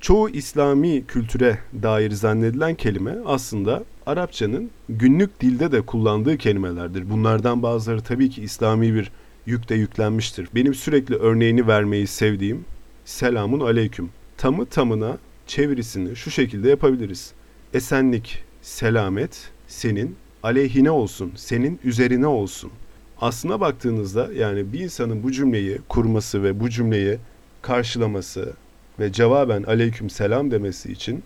Çoğu İslami kültüre dair zannedilen kelime aslında Arapçanın günlük dilde de kullandığı kelimelerdir. Bunlardan bazıları tabii ki İslami bir yükte yüklenmiştir. Benim sürekli örneğini vermeyi sevdiğim selamun aleyküm. Tamı tamına çevirisini şu şekilde yapabiliriz. Esenlik, selamet senin aleyhine olsun, senin üzerine olsun. Aslına baktığınızda yani bir insanın bu cümleyi kurması ve bu cümleyi karşılaması ve cevaben aleyküm selam demesi için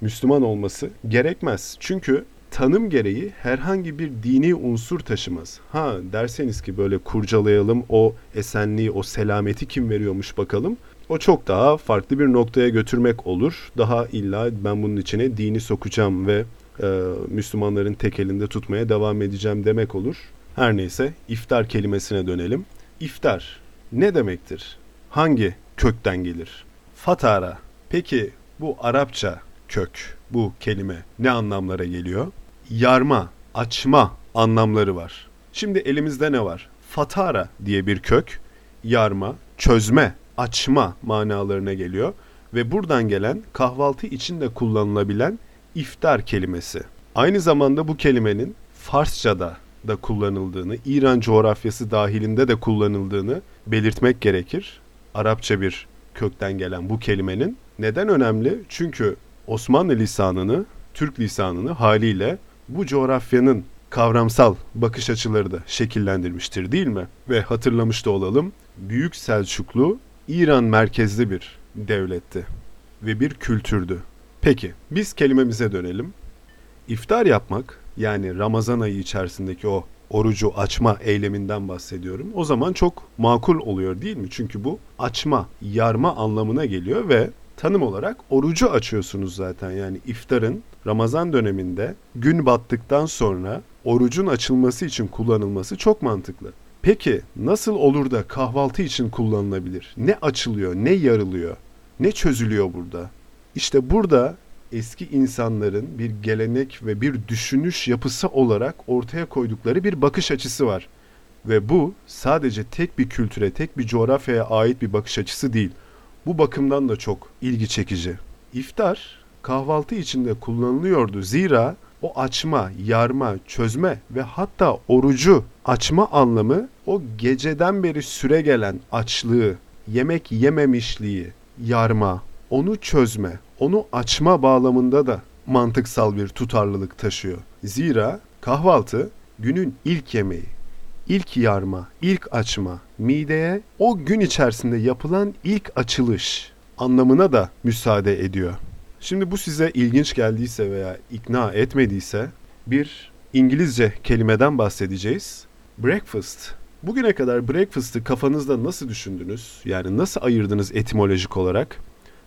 Müslüman olması gerekmez. Çünkü tanım gereği herhangi bir dini unsur taşımaz. Ha derseniz ki böyle kurcalayalım o esenliği, o selameti kim veriyormuş bakalım. O çok daha farklı bir noktaya götürmek olur. Daha illa ben bunun içine dini sokacağım ve e, Müslümanların tek elinde tutmaya devam edeceğim demek olur. Her neyse iftar kelimesine dönelim. İftar ne demektir? Hangi kökten gelir? Fatara. Peki bu Arapça kök, bu kelime ne anlamlara geliyor? Yarma, açma anlamları var. Şimdi elimizde ne var? Fatara diye bir kök, yarma, çözme, açma manalarına geliyor ve buradan gelen kahvaltı içinde kullanılabilen iftar kelimesi. Aynı zamanda bu kelimenin Farsçada da kullanıldığını, İran coğrafyası dahilinde de kullanıldığını belirtmek gerekir. Arapça bir kökten gelen bu kelimenin. Neden önemli? Çünkü Osmanlı lisanını, Türk lisanını haliyle bu coğrafyanın kavramsal bakış açıları da şekillendirmiştir değil mi? Ve hatırlamış da olalım, Büyük Selçuklu İran merkezli bir devletti ve bir kültürdü. Peki biz kelimemize dönelim. İftar yapmak yani Ramazan ayı içerisindeki o orucu açma eyleminden bahsediyorum. O zaman çok makul oluyor değil mi? Çünkü bu açma, yarma anlamına geliyor ve tanım olarak orucu açıyorsunuz zaten. Yani iftarın Ramazan döneminde gün battıktan sonra orucun açılması için kullanılması çok mantıklı. Peki nasıl olur da kahvaltı için kullanılabilir? Ne açılıyor, ne yarılıyor, ne çözülüyor burada? İşte burada eski insanların bir gelenek ve bir düşünüş yapısı olarak ortaya koydukları bir bakış açısı var. Ve bu sadece tek bir kültüre, tek bir coğrafyaya ait bir bakış açısı değil. bu bakımdan da çok ilgi çekici. İftar kahvaltı içinde kullanılıyordu. Zira o açma, yarma, çözme ve hatta orucu açma anlamı o geceden beri süre gelen açlığı, yemek yememişliği, yarma, onu çözme, onu açma bağlamında da mantıksal bir tutarlılık taşıyor. Zira kahvaltı günün ilk yemeği, ilk yarma, ilk açma, mideye o gün içerisinde yapılan ilk açılış anlamına da müsaade ediyor. Şimdi bu size ilginç geldiyse veya ikna etmediyse bir İngilizce kelimeden bahsedeceğiz. Breakfast. Bugüne kadar breakfast'ı kafanızda nasıl düşündünüz? Yani nasıl ayırdınız etimolojik olarak?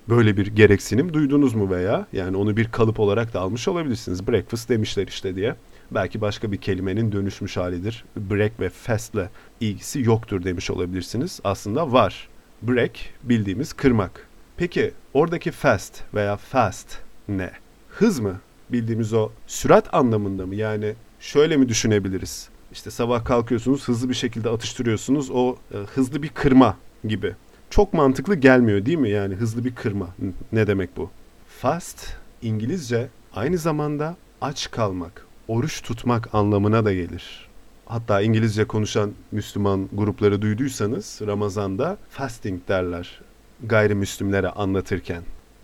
Böyle bir gereksinim duydunuz mu veya yani onu bir kalıp olarak da almış olabilirsiniz. Breakfast demişler işte diye. Belki başka bir kelimenin dönüşmüş halidir. Break ve fast'le ilgisi yoktur demiş olabilirsiniz. Aslında var. Break bildiğimiz kırmak. Peki oradaki fast veya fast ne? Hız mı? Bildiğimiz o sürat anlamında mı? Yani şöyle mi düşünebiliriz? İşte sabah kalkıyorsunuz hızlı bir şekilde atıştırıyorsunuz o e, hızlı bir kırma gibi. Çok mantıklı gelmiyor değil mi? Yani hızlı bir kırma. Ne demek bu? Fast İngilizce aynı zamanda aç kalmak, oruç tutmak anlamına da gelir. Hatta İngilizce konuşan Müslüman grupları duyduysanız Ramazan'da fasting derler gayrimüslimlere anlatırken.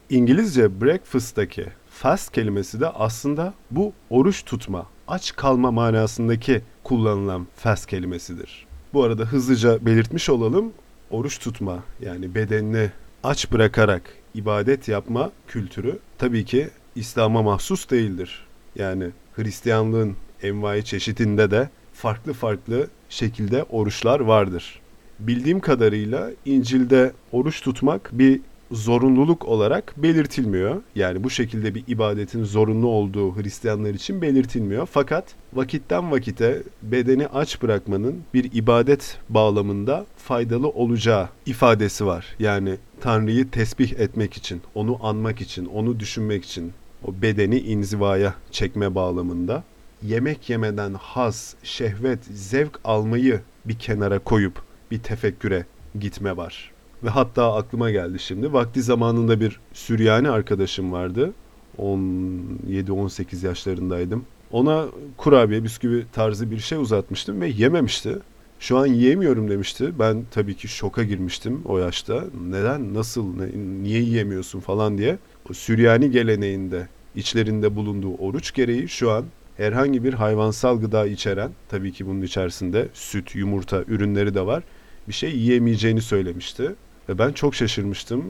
İngilizce breakfast'taki fast kelimesi de aslında bu oruç tutma, aç kalma manasındaki kullanılan fast kelimesidir. Bu arada hızlıca belirtmiş olalım. Oruç tutma yani bedenini aç bırakarak ibadet yapma kültürü tabii ki İslam'a mahsus değildir. Yani Hristiyanlığın envai çeşitinde de farklı farklı şekilde oruçlar vardır. Bildiğim kadarıyla İncil'de oruç tutmak bir zorunluluk olarak belirtilmiyor. Yani bu şekilde bir ibadetin zorunlu olduğu Hristiyanlar için belirtilmiyor. Fakat vakitten vakite bedeni aç bırakmanın bir ibadet bağlamında faydalı olacağı ifadesi var. Yani Tanrı'yı tesbih etmek için, onu anmak için, onu düşünmek için o bedeni inzivaya çekme bağlamında yemek yemeden haz, şehvet, zevk almayı bir kenara koyup bir tefekküre gitme var. Ve hatta aklıma geldi şimdi. Vakti zamanında bir Süryani arkadaşım vardı. 17-18 yaşlarındaydım. Ona kurabiye, bisküvi tarzı bir şey uzatmıştım ve yememişti. Şu an yiyemiyorum demişti. Ben tabii ki şoka girmiştim o yaşta. Neden, nasıl, ne, niye yiyemiyorsun falan diye. O Süryani geleneğinde içlerinde bulunduğu oruç gereği şu an herhangi bir hayvansal gıda içeren, tabii ki bunun içerisinde süt, yumurta ürünleri de var, bir şey yiyemeyeceğini söylemişti. Ve ben çok şaşırmıştım.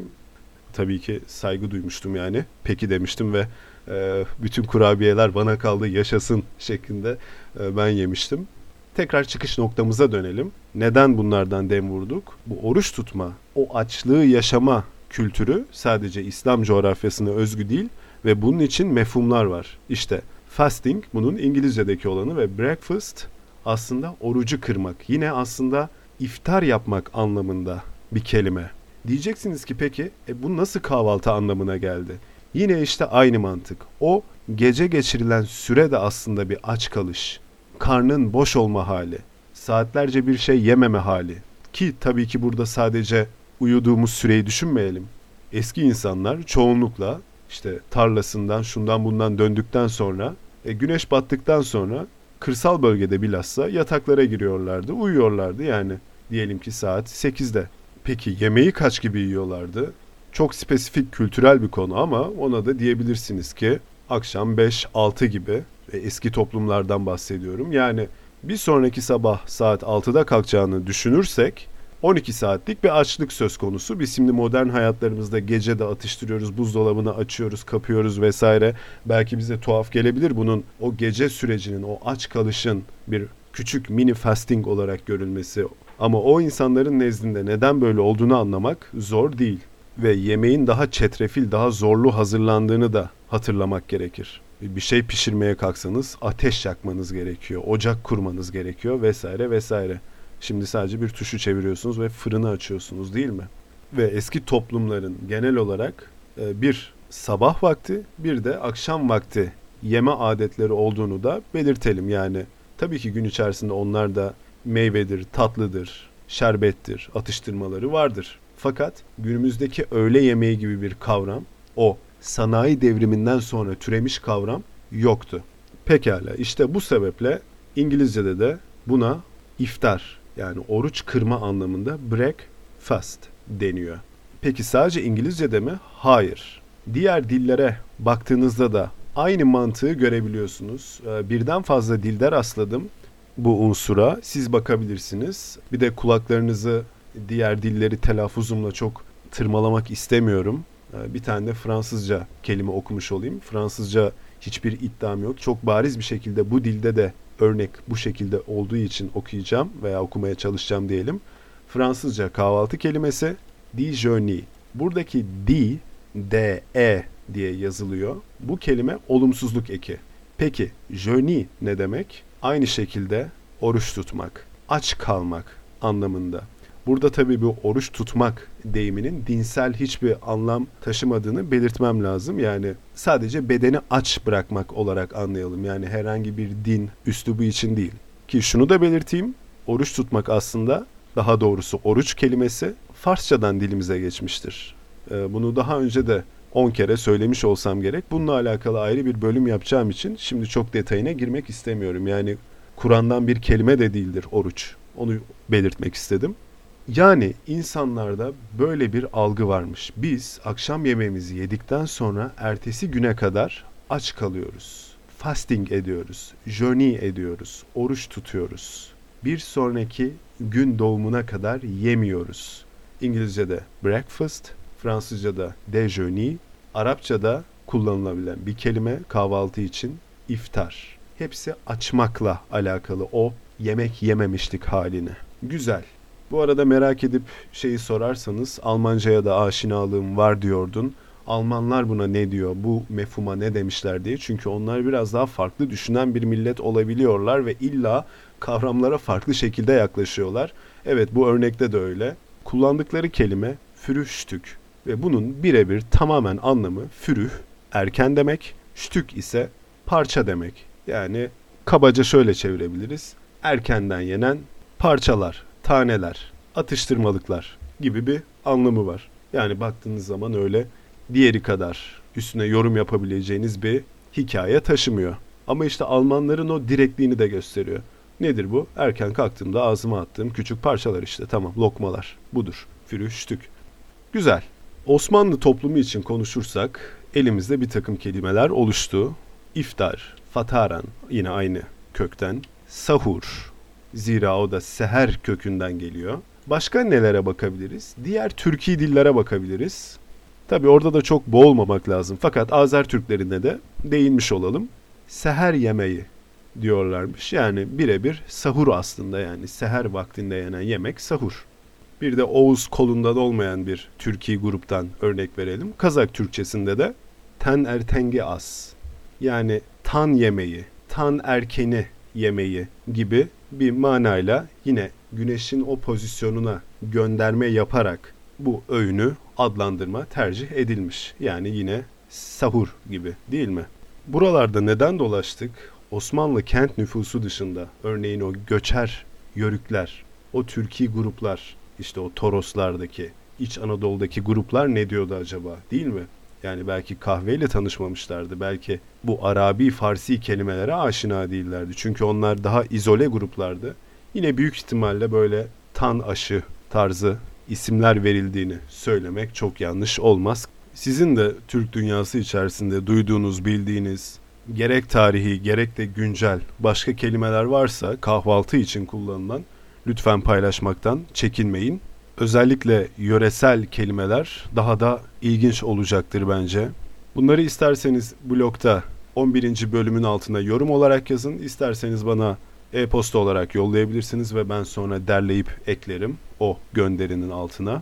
Tabii ki saygı duymuştum yani. Peki demiştim ve e, bütün kurabiyeler bana kaldı yaşasın şeklinde e, ben yemiştim. Tekrar çıkış noktamıza dönelim. Neden bunlardan dem vurduk? Bu oruç tutma, o açlığı yaşama kültürü sadece İslam coğrafyasına özgü değil ve bunun için mefhumlar var. İşte fasting bunun İngilizce'deki olanı ve breakfast aslında orucu kırmak. Yine aslında iftar yapmak anlamında bir kelime. Diyeceksiniz ki peki e, bu nasıl kahvaltı anlamına geldi? Yine işte aynı mantık. O gece geçirilen süre de aslında bir aç kalış. Karnın boş olma hali. Saatlerce bir şey yememe hali. Ki tabii ki burada sadece uyuduğumuz süreyi düşünmeyelim. Eski insanlar çoğunlukla işte tarlasından şundan bundan döndükten sonra e, güneş battıktan sonra kırsal bölgede bilhassa yataklara giriyorlardı, uyuyorlardı yani diyelim ki saat 8'de. Peki yemeği kaç gibi yiyorlardı? Çok spesifik kültürel bir konu ama ona da diyebilirsiniz ki akşam 5-6 gibi eski toplumlardan bahsediyorum. Yani bir sonraki sabah saat 6'da kalkacağını düşünürsek 12 saatlik bir açlık söz konusu. Biz şimdi modern hayatlarımızda gece de atıştırıyoruz, buzdolabını açıyoruz, kapıyoruz vesaire. Belki bize tuhaf gelebilir bunun o gece sürecinin, o aç kalışın bir küçük mini fasting olarak görülmesi. Ama o insanların nezdinde neden böyle olduğunu anlamak zor değil. Ve yemeğin daha çetrefil, daha zorlu hazırlandığını da hatırlamak gerekir. Bir şey pişirmeye kalksanız ateş yakmanız gerekiyor, ocak kurmanız gerekiyor vesaire vesaire. Şimdi sadece bir tuşu çeviriyorsunuz ve fırını açıyorsunuz değil mi? Ve eski toplumların genel olarak e, bir sabah vakti bir de akşam vakti yeme adetleri olduğunu da belirtelim. Yani tabii ki gün içerisinde onlar da meyvedir, tatlıdır, şerbettir, atıştırmaları vardır. Fakat günümüzdeki öğle yemeği gibi bir kavram, o sanayi devriminden sonra türemiş kavram yoktu. Pekala işte bu sebeple İngilizce'de de buna iftar yani oruç kırma anlamında break fast deniyor. Peki sadece İngilizce'de mi? Hayır. Diğer dillere baktığınızda da aynı mantığı görebiliyorsunuz. Ee, birden fazla dilde rastladım bu unsura. Siz bakabilirsiniz. Bir de kulaklarınızı diğer dilleri telaffuzumla çok tırmalamak istemiyorum. Ee, bir tane de Fransızca kelime okumuş olayım. Fransızca hiçbir iddiam yok. Çok bariz bir şekilde bu dilde de örnek bu şekilde olduğu için okuyacağım veya okumaya çalışacağım diyelim. Fransızca kahvaltı kelimesi déjeuner. Buradaki D, D, E diye yazılıyor. Bu kelime olumsuzluk eki. Peki jeûner ne demek? Aynı şekilde oruç tutmak, aç kalmak anlamında. Burada tabii bu oruç tutmak deyiminin dinsel hiçbir anlam taşımadığını belirtmem lazım. Yani sadece bedeni aç bırakmak olarak anlayalım. Yani herhangi bir din üslubu için değil. Ki şunu da belirteyim. Oruç tutmak aslında daha doğrusu oruç kelimesi Farsçadan dilimize geçmiştir. Ee, bunu daha önce de 10 kere söylemiş olsam gerek. Bununla alakalı ayrı bir bölüm yapacağım için şimdi çok detayına girmek istemiyorum. Yani Kur'an'dan bir kelime de değildir oruç. Onu belirtmek istedim. Yani insanlarda böyle bir algı varmış. Biz akşam yemeğimizi yedikten sonra ertesi güne kadar aç kalıyoruz. Fasting ediyoruz, journey ediyoruz, oruç tutuyoruz. Bir sonraki gün doğumuna kadar yemiyoruz. İngilizce'de breakfast, Fransızca'da déjeuner, Arapça'da kullanılabilen bir kelime kahvaltı için iftar. Hepsi açmakla alakalı o yemek yememişlik halini. Güzel. Bu arada merak edip şeyi sorarsanız Almanca'ya da aşinalığım var diyordun. Almanlar buna ne diyor, bu mefhuma ne demişler diye. Çünkü onlar biraz daha farklı düşünen bir millet olabiliyorlar ve illa kavramlara farklı şekilde yaklaşıyorlar. Evet bu örnekte de öyle. Kullandıkları kelime fürüştük ve bunun birebir tamamen anlamı fürüh, erken demek, ştük ise parça demek. Yani kabaca şöyle çevirebiliriz. Erkenden yenen parçalar, taneler, atıştırmalıklar gibi bir anlamı var. Yani baktığınız zaman öyle diğeri kadar üstüne yorum yapabileceğiniz bir hikaye taşımıyor. Ama işte Almanların o direkliğini de gösteriyor. Nedir bu? Erken kalktığımda ağzıma attığım küçük parçalar işte tamam lokmalar. Budur. Fürüştük. Güzel. Osmanlı toplumu için konuşursak elimizde bir takım kelimeler oluştu. İftar, fataran yine aynı kökten. Sahur, zira o da seher kökünden geliyor. Başka nelere bakabiliriz? Diğer Türkiye dillere bakabiliriz. Tabi orada da çok boğulmamak lazım. Fakat Azer Türklerine de değinmiş olalım. Seher yemeği diyorlarmış. Yani birebir sahur aslında yani seher vaktinde yenen yemek sahur. Bir de Oğuz kolunda da olmayan bir Türkiye gruptan örnek verelim. Kazak Türkçesinde de ten ertengi as yani tan yemeği, tan erkeni yemeği gibi bir manayla yine güneşin o pozisyonuna gönderme yaparak bu öğünü adlandırma tercih edilmiş. Yani yine sahur gibi değil mi? Buralarda neden dolaştık? Osmanlı kent nüfusu dışında örneğin o göçer yörükler, o Türkiye gruplar, işte o Toroslardaki, İç Anadolu'daki gruplar ne diyordu acaba değil mi? Yani belki kahveyle tanışmamışlardı. Belki bu Arabi, Farsi kelimelere aşina değillerdi. Çünkü onlar daha izole gruplardı. Yine büyük ihtimalle böyle tan aşı tarzı isimler verildiğini söylemek çok yanlış olmaz. Sizin de Türk dünyası içerisinde duyduğunuz, bildiğiniz gerek tarihi gerek de güncel başka kelimeler varsa kahvaltı için kullanılan lütfen paylaşmaktan çekinmeyin. Özellikle yöresel kelimeler daha da ilginç olacaktır bence. Bunları isterseniz blogda 11. bölümün altına yorum olarak yazın. İsterseniz bana e-posta olarak yollayabilirsiniz ve ben sonra derleyip eklerim o gönderinin altına.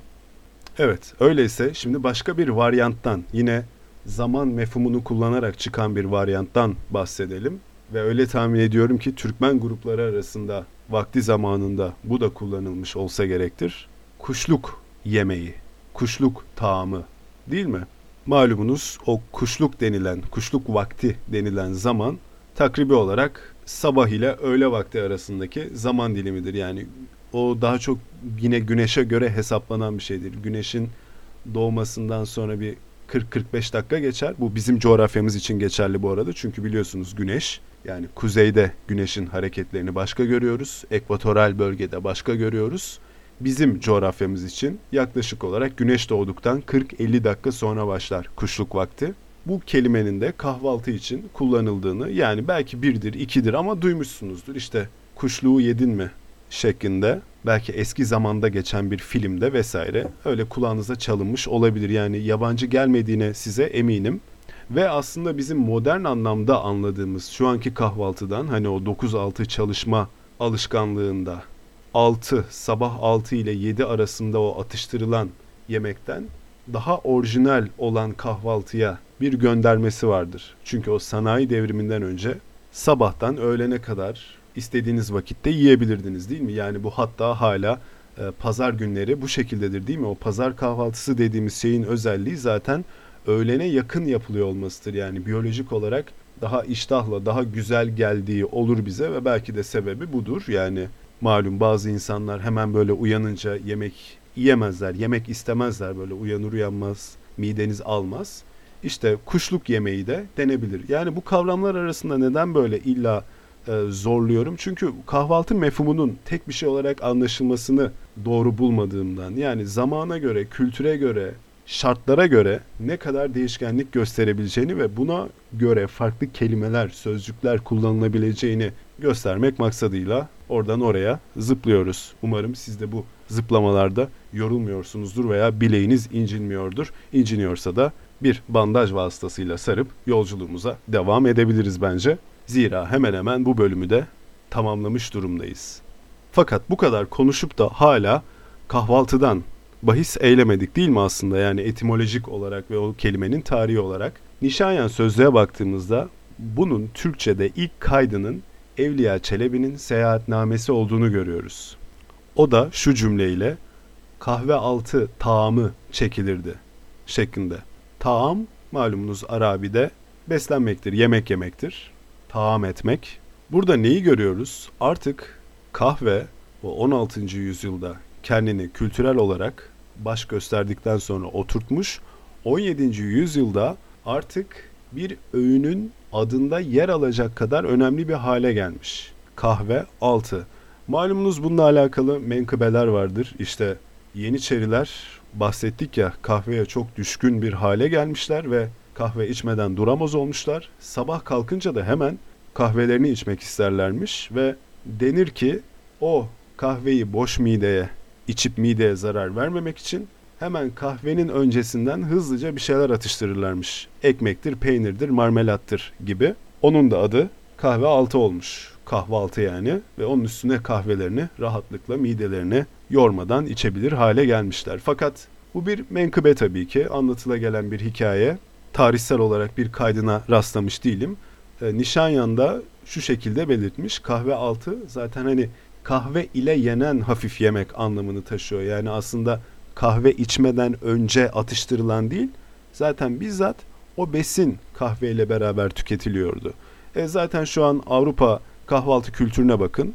Evet, öyleyse şimdi başka bir varyanttan yine zaman mefhumunu kullanarak çıkan bir varyanttan bahsedelim. Ve öyle tahmin ediyorum ki Türkmen grupları arasında vakti zamanında bu da kullanılmış olsa gerektir. Kuşluk yemeği, kuşluk tağımı değil mi? Malumunuz o kuşluk denilen, kuşluk vakti denilen zaman takribi olarak sabah ile öğle vakti arasındaki zaman dilimidir. Yani o daha çok yine güneşe göre hesaplanan bir şeydir. Güneşin doğmasından sonra bir 40-45 dakika geçer. Bu bizim coğrafyamız için geçerli bu arada. Çünkü biliyorsunuz güneş yani kuzeyde güneşin hareketlerini başka görüyoruz. Ekvatoral bölgede başka görüyoruz. Bizim coğrafyamız için yaklaşık olarak güneş doğduktan 40-50 dakika sonra başlar kuşluk vakti. Bu kelimenin de kahvaltı için kullanıldığını yani belki birdir, ikidir ama duymuşsunuzdur. İşte kuşluğu yedin mi şeklinde belki eski zamanda geçen bir filmde vesaire öyle kulağınıza çalınmış olabilir. Yani yabancı gelmediğine size eminim. Ve aslında bizim modern anlamda anladığımız şu anki kahvaltıdan hani o 9-6 çalışma alışkanlığında 6 sabah 6 ile 7 arasında o atıştırılan yemekten daha orijinal olan kahvaltıya bir göndermesi vardır. Çünkü o sanayi devriminden önce sabahtan öğlene kadar istediğiniz vakitte yiyebilirdiniz değil mi? Yani bu hatta hala e, pazar günleri bu şekildedir değil mi? O pazar kahvaltısı dediğimiz şeyin özelliği zaten öğlene yakın yapılıyor olmasıdır. Yani biyolojik olarak daha iştahla, daha güzel geldiği olur bize ve belki de sebebi budur. Yani malum bazı insanlar hemen böyle uyanınca yemek yiyemezler, yemek istemezler böyle uyanır uyanmaz, mideniz almaz. İşte kuşluk yemeği de denebilir. Yani bu kavramlar arasında neden böyle illa zorluyorum? Çünkü kahvaltı mefhumunun tek bir şey olarak anlaşılmasını doğru bulmadığımdan. Yani zamana göre, kültüre göre, şartlara göre ne kadar değişkenlik gösterebileceğini ve buna göre farklı kelimeler, sözcükler kullanılabileceğini göstermek maksadıyla oradan oraya zıplıyoruz. Umarım siz de bu zıplamalarda yorulmuyorsunuzdur veya bileğiniz incinmiyordur. İnciniyorsa da bir bandaj vasıtasıyla sarıp yolculuğumuza devam edebiliriz bence. Zira hemen hemen bu bölümü de tamamlamış durumdayız. Fakat bu kadar konuşup da hala kahvaltıdan bahis eylemedik değil mi aslında yani etimolojik olarak ve o kelimenin tarihi olarak. Nişanyan sözlüğe baktığımızda bunun Türkçe'de ilk kaydının Evliya Çelebi'nin seyahatnamesi olduğunu görüyoruz. O da şu cümleyle kahve altı taamı çekilirdi şeklinde. Taam malumunuz Arabi'de beslenmektir, yemek yemektir. Taam etmek. Burada neyi görüyoruz? Artık kahve o 16. yüzyılda kendini kültürel olarak baş gösterdikten sonra oturtmuş. 17. yüzyılda artık bir öğünün adında yer alacak kadar önemli bir hale gelmiş. Kahve altı. Malumunuz bununla alakalı menkıbeler vardır. İşte Yeniçeriler bahsettik ya kahveye çok düşkün bir hale gelmişler ve kahve içmeden duramaz olmuşlar. Sabah kalkınca da hemen kahvelerini içmek isterlermiş ve denir ki o kahveyi boş mideye içip mideye zarar vermemek için hemen kahvenin öncesinden hızlıca bir şeyler atıştırırlarmış. Ekmektir, peynirdir, marmelattır gibi. Onun da adı kahve altı olmuş. Kahvaltı yani ve onun üstüne kahvelerini rahatlıkla midelerini yormadan içebilir hale gelmişler. Fakat bu bir menkıbe tabii ki anlatıla gelen bir hikaye. Tarihsel olarak bir kaydına rastlamış değilim. E, Nişanyan'da şu şekilde belirtmiş. Kahve altı zaten hani kahve ile yenen hafif yemek anlamını taşıyor. Yani aslında kahve içmeden önce atıştırılan değil, zaten bizzat o besin kahveyle beraber tüketiliyordu. E zaten şu an Avrupa kahvaltı kültürüne bakın.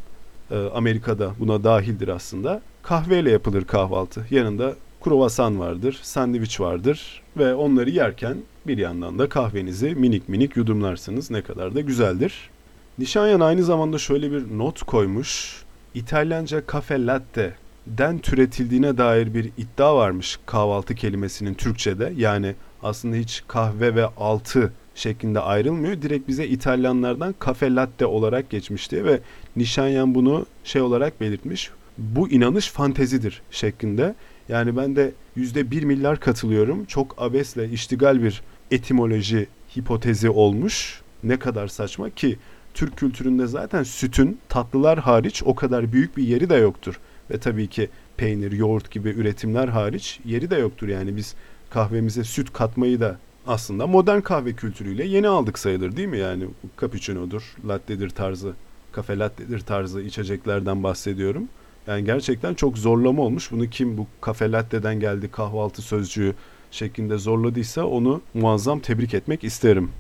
E, Amerika'da buna dahildir aslında. Kahveyle yapılır kahvaltı. Yanında kruvasan vardır, sandviç vardır ve onları yerken bir yandan da kahvenizi minik minik yudumlarsınız. Ne kadar da güzeldir. Nişanyan aynı zamanda şöyle bir not koymuş. İtalyanca cafe latte den türetildiğine dair bir iddia varmış kahvaltı kelimesinin Türkçe'de. Yani aslında hiç kahve ve altı şeklinde ayrılmıyor. Direkt bize İtalyanlardan cafe latte olarak geçmişti ve Nişanyan bunu şey olarak belirtmiş. Bu inanış fantezidir şeklinde. Yani ben de yüzde bir milyar katılıyorum. Çok abesle iştigal bir etimoloji hipotezi olmuş. Ne kadar saçma ki Türk kültüründe zaten sütün tatlılar hariç o kadar büyük bir yeri de yoktur. Ve tabii ki peynir, yoğurt gibi üretimler hariç yeri de yoktur. Yani biz kahvemize süt katmayı da aslında modern kahve kültürüyle yeni aldık sayılır değil mi? Yani cappuccino'dur, latte'dir tarzı, kafe latte'dir tarzı içeceklerden bahsediyorum. Yani gerçekten çok zorlama olmuş. Bunu kim bu kafe latte'den geldi kahvaltı sözcüğü şeklinde zorladıysa onu muazzam tebrik etmek isterim.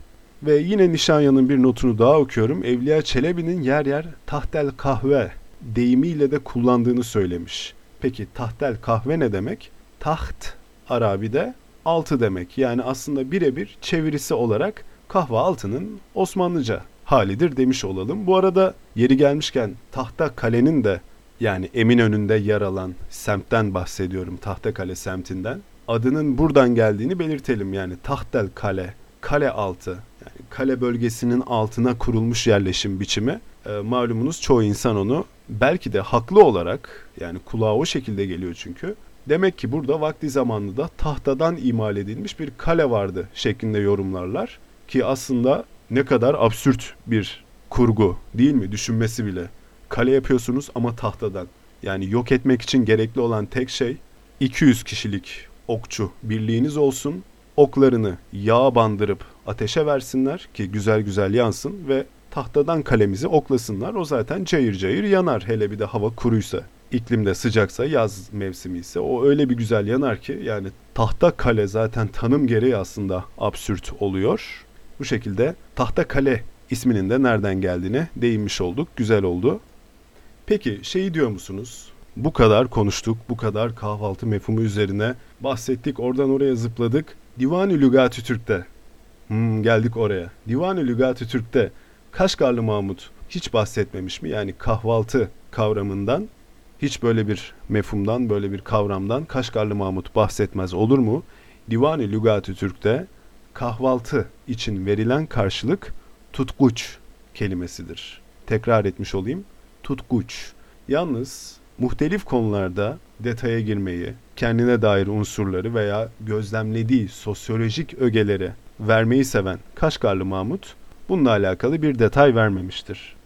Ve yine Nişanya'nın bir notunu daha okuyorum. Evliya Çelebi'nin yer yer tahtel kahve deyimiyle de kullandığını söylemiş. Peki tahtel kahve ne demek? Taht Arabi'de altı demek. Yani aslında birebir çevirisi olarak kahve altının Osmanlıca halidir demiş olalım. Bu arada yeri gelmişken Tahta Kale'nin de yani Eminönü'nde yer alan semtten bahsediyorum. Tahtakale semtinden. Adının buradan geldiğini belirtelim. Yani Tahtel Kale, kale altı. Yani kale bölgesinin altına kurulmuş yerleşim biçimi. E, malumunuz çoğu insan onu belki de haklı olarak yani kulağa o şekilde geliyor çünkü. Demek ki burada vakti zamanında tahtadan imal edilmiş bir kale vardı şeklinde yorumlarlar. Ki aslında ne kadar absürt bir kurgu değil mi düşünmesi bile. Kale yapıyorsunuz ama tahtadan. Yani yok etmek için gerekli olan tek şey 200 kişilik okçu birliğiniz olsun. Oklarını yağa bandırıp ateşe versinler ki güzel güzel yansın ve tahtadan kalemizi oklasınlar. O zaten cayır cayır yanar hele bir de hava kuruysa. İklimde sıcaksa yaz mevsimi ise o öyle bir güzel yanar ki yani tahta kale zaten tanım gereği aslında absürt oluyor. Bu şekilde tahta kale isminin de nereden geldiğine değinmiş olduk. Güzel oldu. Peki şeyi diyor musunuz? Bu kadar konuştuk, bu kadar kahvaltı mefhumu üzerine bahsettik, oradan oraya zıpladık. Divan-ı Lügat-ı Türk'te, hmm, geldik oraya. Divan-ı Lügat-ı Türk'te Kaşgarlı Mahmut hiç bahsetmemiş mi? Yani kahvaltı kavramından, hiç böyle bir mefhumdan, böyle bir kavramdan Kaşgarlı Mahmut bahsetmez olur mu? Divan-ı Lügat-ı Türk'te kahvaltı için verilen karşılık tutkuç kelimesidir. Tekrar etmiş olayım. Tutkuç. Yalnız muhtelif konularda detaya girmeyi, kendine dair unsurları veya gözlemlediği sosyolojik ögeleri vermeyi seven Kaşgarlı Mahmut bununla alakalı bir detay vermemiştir.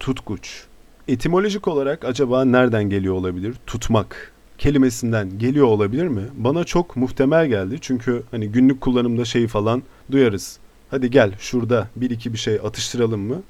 Tutkuç. Etimolojik olarak acaba nereden geliyor olabilir? Tutmak kelimesinden geliyor olabilir mi? Bana çok muhtemel geldi. Çünkü hani günlük kullanımda şeyi falan duyarız. Hadi gel şurada bir iki bir şey atıştıralım mı?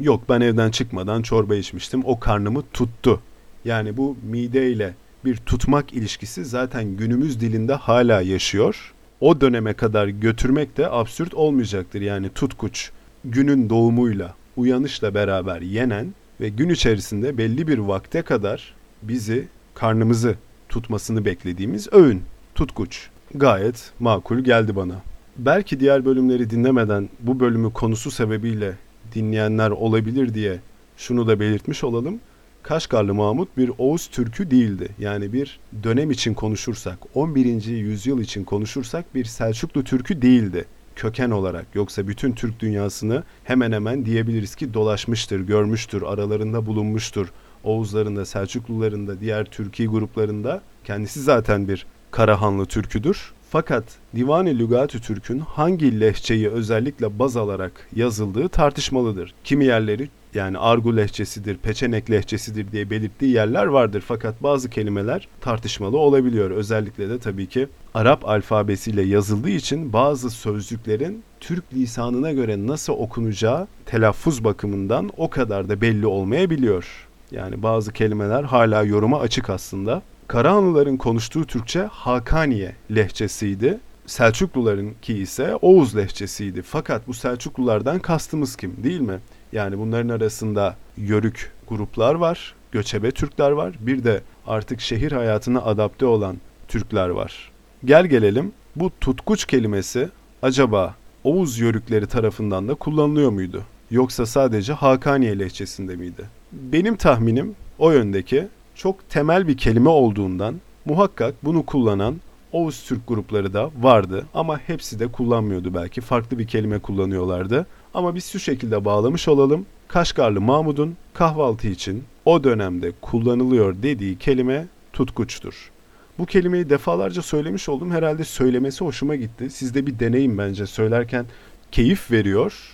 Yok ben evden çıkmadan çorba içmiştim. O karnımı tuttu. Yani bu mide ile bir tutmak ilişkisi zaten günümüz dilinde hala yaşıyor. O döneme kadar götürmek de absürt olmayacaktır. Yani tutkuç günün doğumuyla, uyanışla beraber yenen ve gün içerisinde belli bir vakte kadar bizi, karnımızı tutmasını beklediğimiz öğün, tutkuç. Gayet makul geldi bana. Belki diğer bölümleri dinlemeden bu bölümü konusu sebebiyle dinleyenler olabilir diye şunu da belirtmiş olalım. Kaşgarlı Mahmut bir Oğuz Türk'ü değildi. Yani bir dönem için konuşursak, 11. yüzyıl için konuşursak bir Selçuklu Türk'ü değildi köken olarak. Yoksa bütün Türk dünyasını hemen hemen diyebiliriz ki dolaşmıştır, görmüştür, aralarında bulunmuştur. Oğuzlarında, Selçuklularında, diğer Türkiye gruplarında kendisi zaten bir Karahanlı Türküdür. Fakat Divan-ı Lügat-ı Türk'ün hangi lehçeyi özellikle baz alarak yazıldığı tartışmalıdır. Kimi yerleri yani argu lehçesidir, peçenek lehçesidir diye belirttiği yerler vardır. Fakat bazı kelimeler tartışmalı olabiliyor. Özellikle de tabii ki Arap alfabesiyle yazıldığı için bazı sözcüklerin Türk lisanına göre nasıl okunacağı telaffuz bakımından o kadar da belli olmayabiliyor. Yani bazı kelimeler hala yoruma açık aslında. Karahanlıların konuştuğu Türkçe Hakaniye lehçesiydi. Selçukluların ki ise Oğuz lehçesiydi. Fakat bu Selçuklulardan kastımız kim değil mi? Yani bunların arasında yörük gruplar var, göçebe Türkler var. Bir de artık şehir hayatına adapte olan Türkler var. Gel gelelim bu tutkuç kelimesi acaba Oğuz yörükleri tarafından da kullanılıyor muydu? Yoksa sadece Hakaniye lehçesinde miydi? Benim tahminim o yöndeki çok temel bir kelime olduğundan muhakkak bunu kullanan Oğuz Türk grupları da vardı ama hepsi de kullanmıyordu belki. Farklı bir kelime kullanıyorlardı. Ama biz şu şekilde bağlamış olalım. Kaşgarlı Mahmud'un kahvaltı için o dönemde kullanılıyor dediği kelime tutkuçtur. Bu kelimeyi defalarca söylemiş oldum. Herhalde söylemesi hoşuma gitti. Sizde bir deneyim bence söylerken keyif veriyor.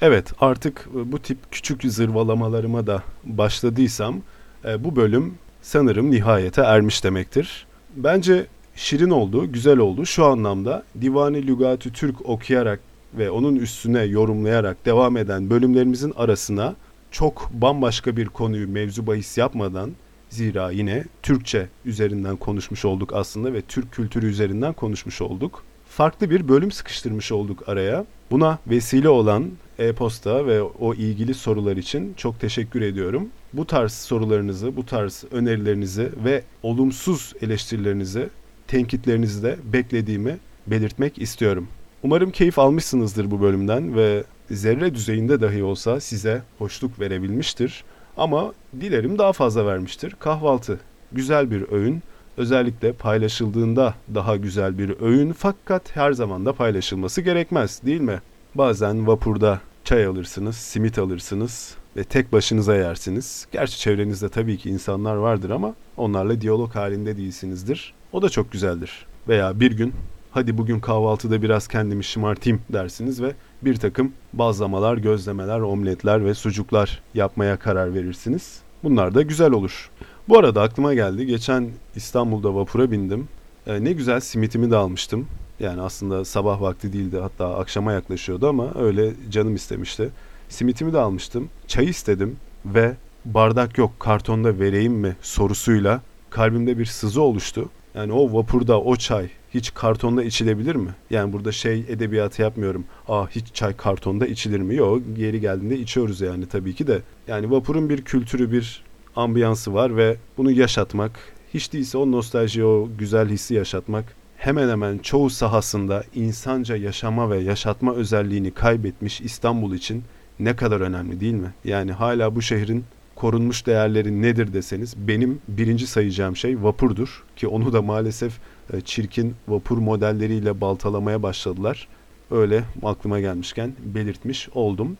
Evet artık bu tip küçük zırvalamalarıma da başladıysam e, bu bölüm sanırım nihayete ermiş demektir. Bence şirin oldu, güzel oldu. Şu anlamda Divani Lügatü Türk okuyarak ve onun üstüne yorumlayarak devam eden bölümlerimizin arasına çok bambaşka bir konuyu mevzu bahis yapmadan zira yine Türkçe üzerinden konuşmuş olduk aslında ve Türk kültürü üzerinden konuşmuş olduk. Farklı bir bölüm sıkıştırmış olduk araya. Buna vesile olan e-posta ve o ilgili sorular için çok teşekkür ediyorum. Bu tarz sorularınızı, bu tarz önerilerinizi ve olumsuz eleştirilerinizi, tenkitlerinizi de beklediğimi belirtmek istiyorum. Umarım keyif almışsınızdır bu bölümden ve zerre düzeyinde dahi olsa size hoşluk verebilmiştir. Ama dilerim daha fazla vermiştir. Kahvaltı güzel bir öğün. Özellikle paylaşıldığında daha güzel bir öğün fakat her zaman da paylaşılması gerekmez değil mi? Bazen vapurda çay alırsınız, simit alırsınız ve tek başınıza yersiniz. Gerçi çevrenizde tabii ki insanlar vardır ama onlarla diyalog halinde değilsinizdir. O da çok güzeldir. Veya bir gün hadi bugün kahvaltıda biraz kendimi şımartayım dersiniz ve bir takım bazlamalar, gözlemeler, omletler ve sucuklar yapmaya karar verirsiniz. Bunlar da güzel olur. Bu arada aklıma geldi. Geçen İstanbul'da vapura bindim. Ee, ne güzel simitimi de almıştım. Yani aslında sabah vakti değildi hatta akşama yaklaşıyordu ama öyle canım istemişti. Simitimi de almıştım. Çay istedim ve bardak yok kartonda vereyim mi sorusuyla kalbimde bir sızı oluştu. Yani o vapurda o çay hiç kartonda içilebilir mi? Yani burada şey edebiyatı yapmıyorum. Aa hiç çay kartonda içilir mi? Yok geri geldiğinde içiyoruz yani tabii ki de. Yani vapurun bir kültürü bir ambiyansı var ve bunu yaşatmak hiç değilse o nostalji o güzel hissi yaşatmak hemen hemen çoğu sahasında insanca yaşama ve yaşatma özelliğini kaybetmiş İstanbul için ne kadar önemli değil mi? Yani hala bu şehrin korunmuş değerleri nedir deseniz benim birinci sayacağım şey vapurdur ki onu da maalesef e, çirkin vapur modelleriyle baltalamaya başladılar. Öyle aklıma gelmişken belirtmiş oldum.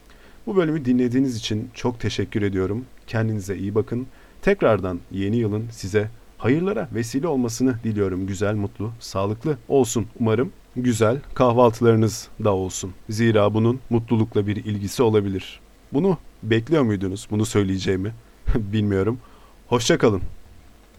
Bu bölümü dinlediğiniz için çok teşekkür ediyorum. Kendinize iyi bakın. Tekrardan yeni yılın size hayırlara vesile olmasını diliyorum. Güzel, mutlu, sağlıklı olsun umarım. Güzel kahvaltılarınız da olsun. Zira bunun mutlulukla bir ilgisi olabilir. Bunu bekliyor muydunuz? Bunu söyleyeceğimi bilmiyorum. Hoşçakalın.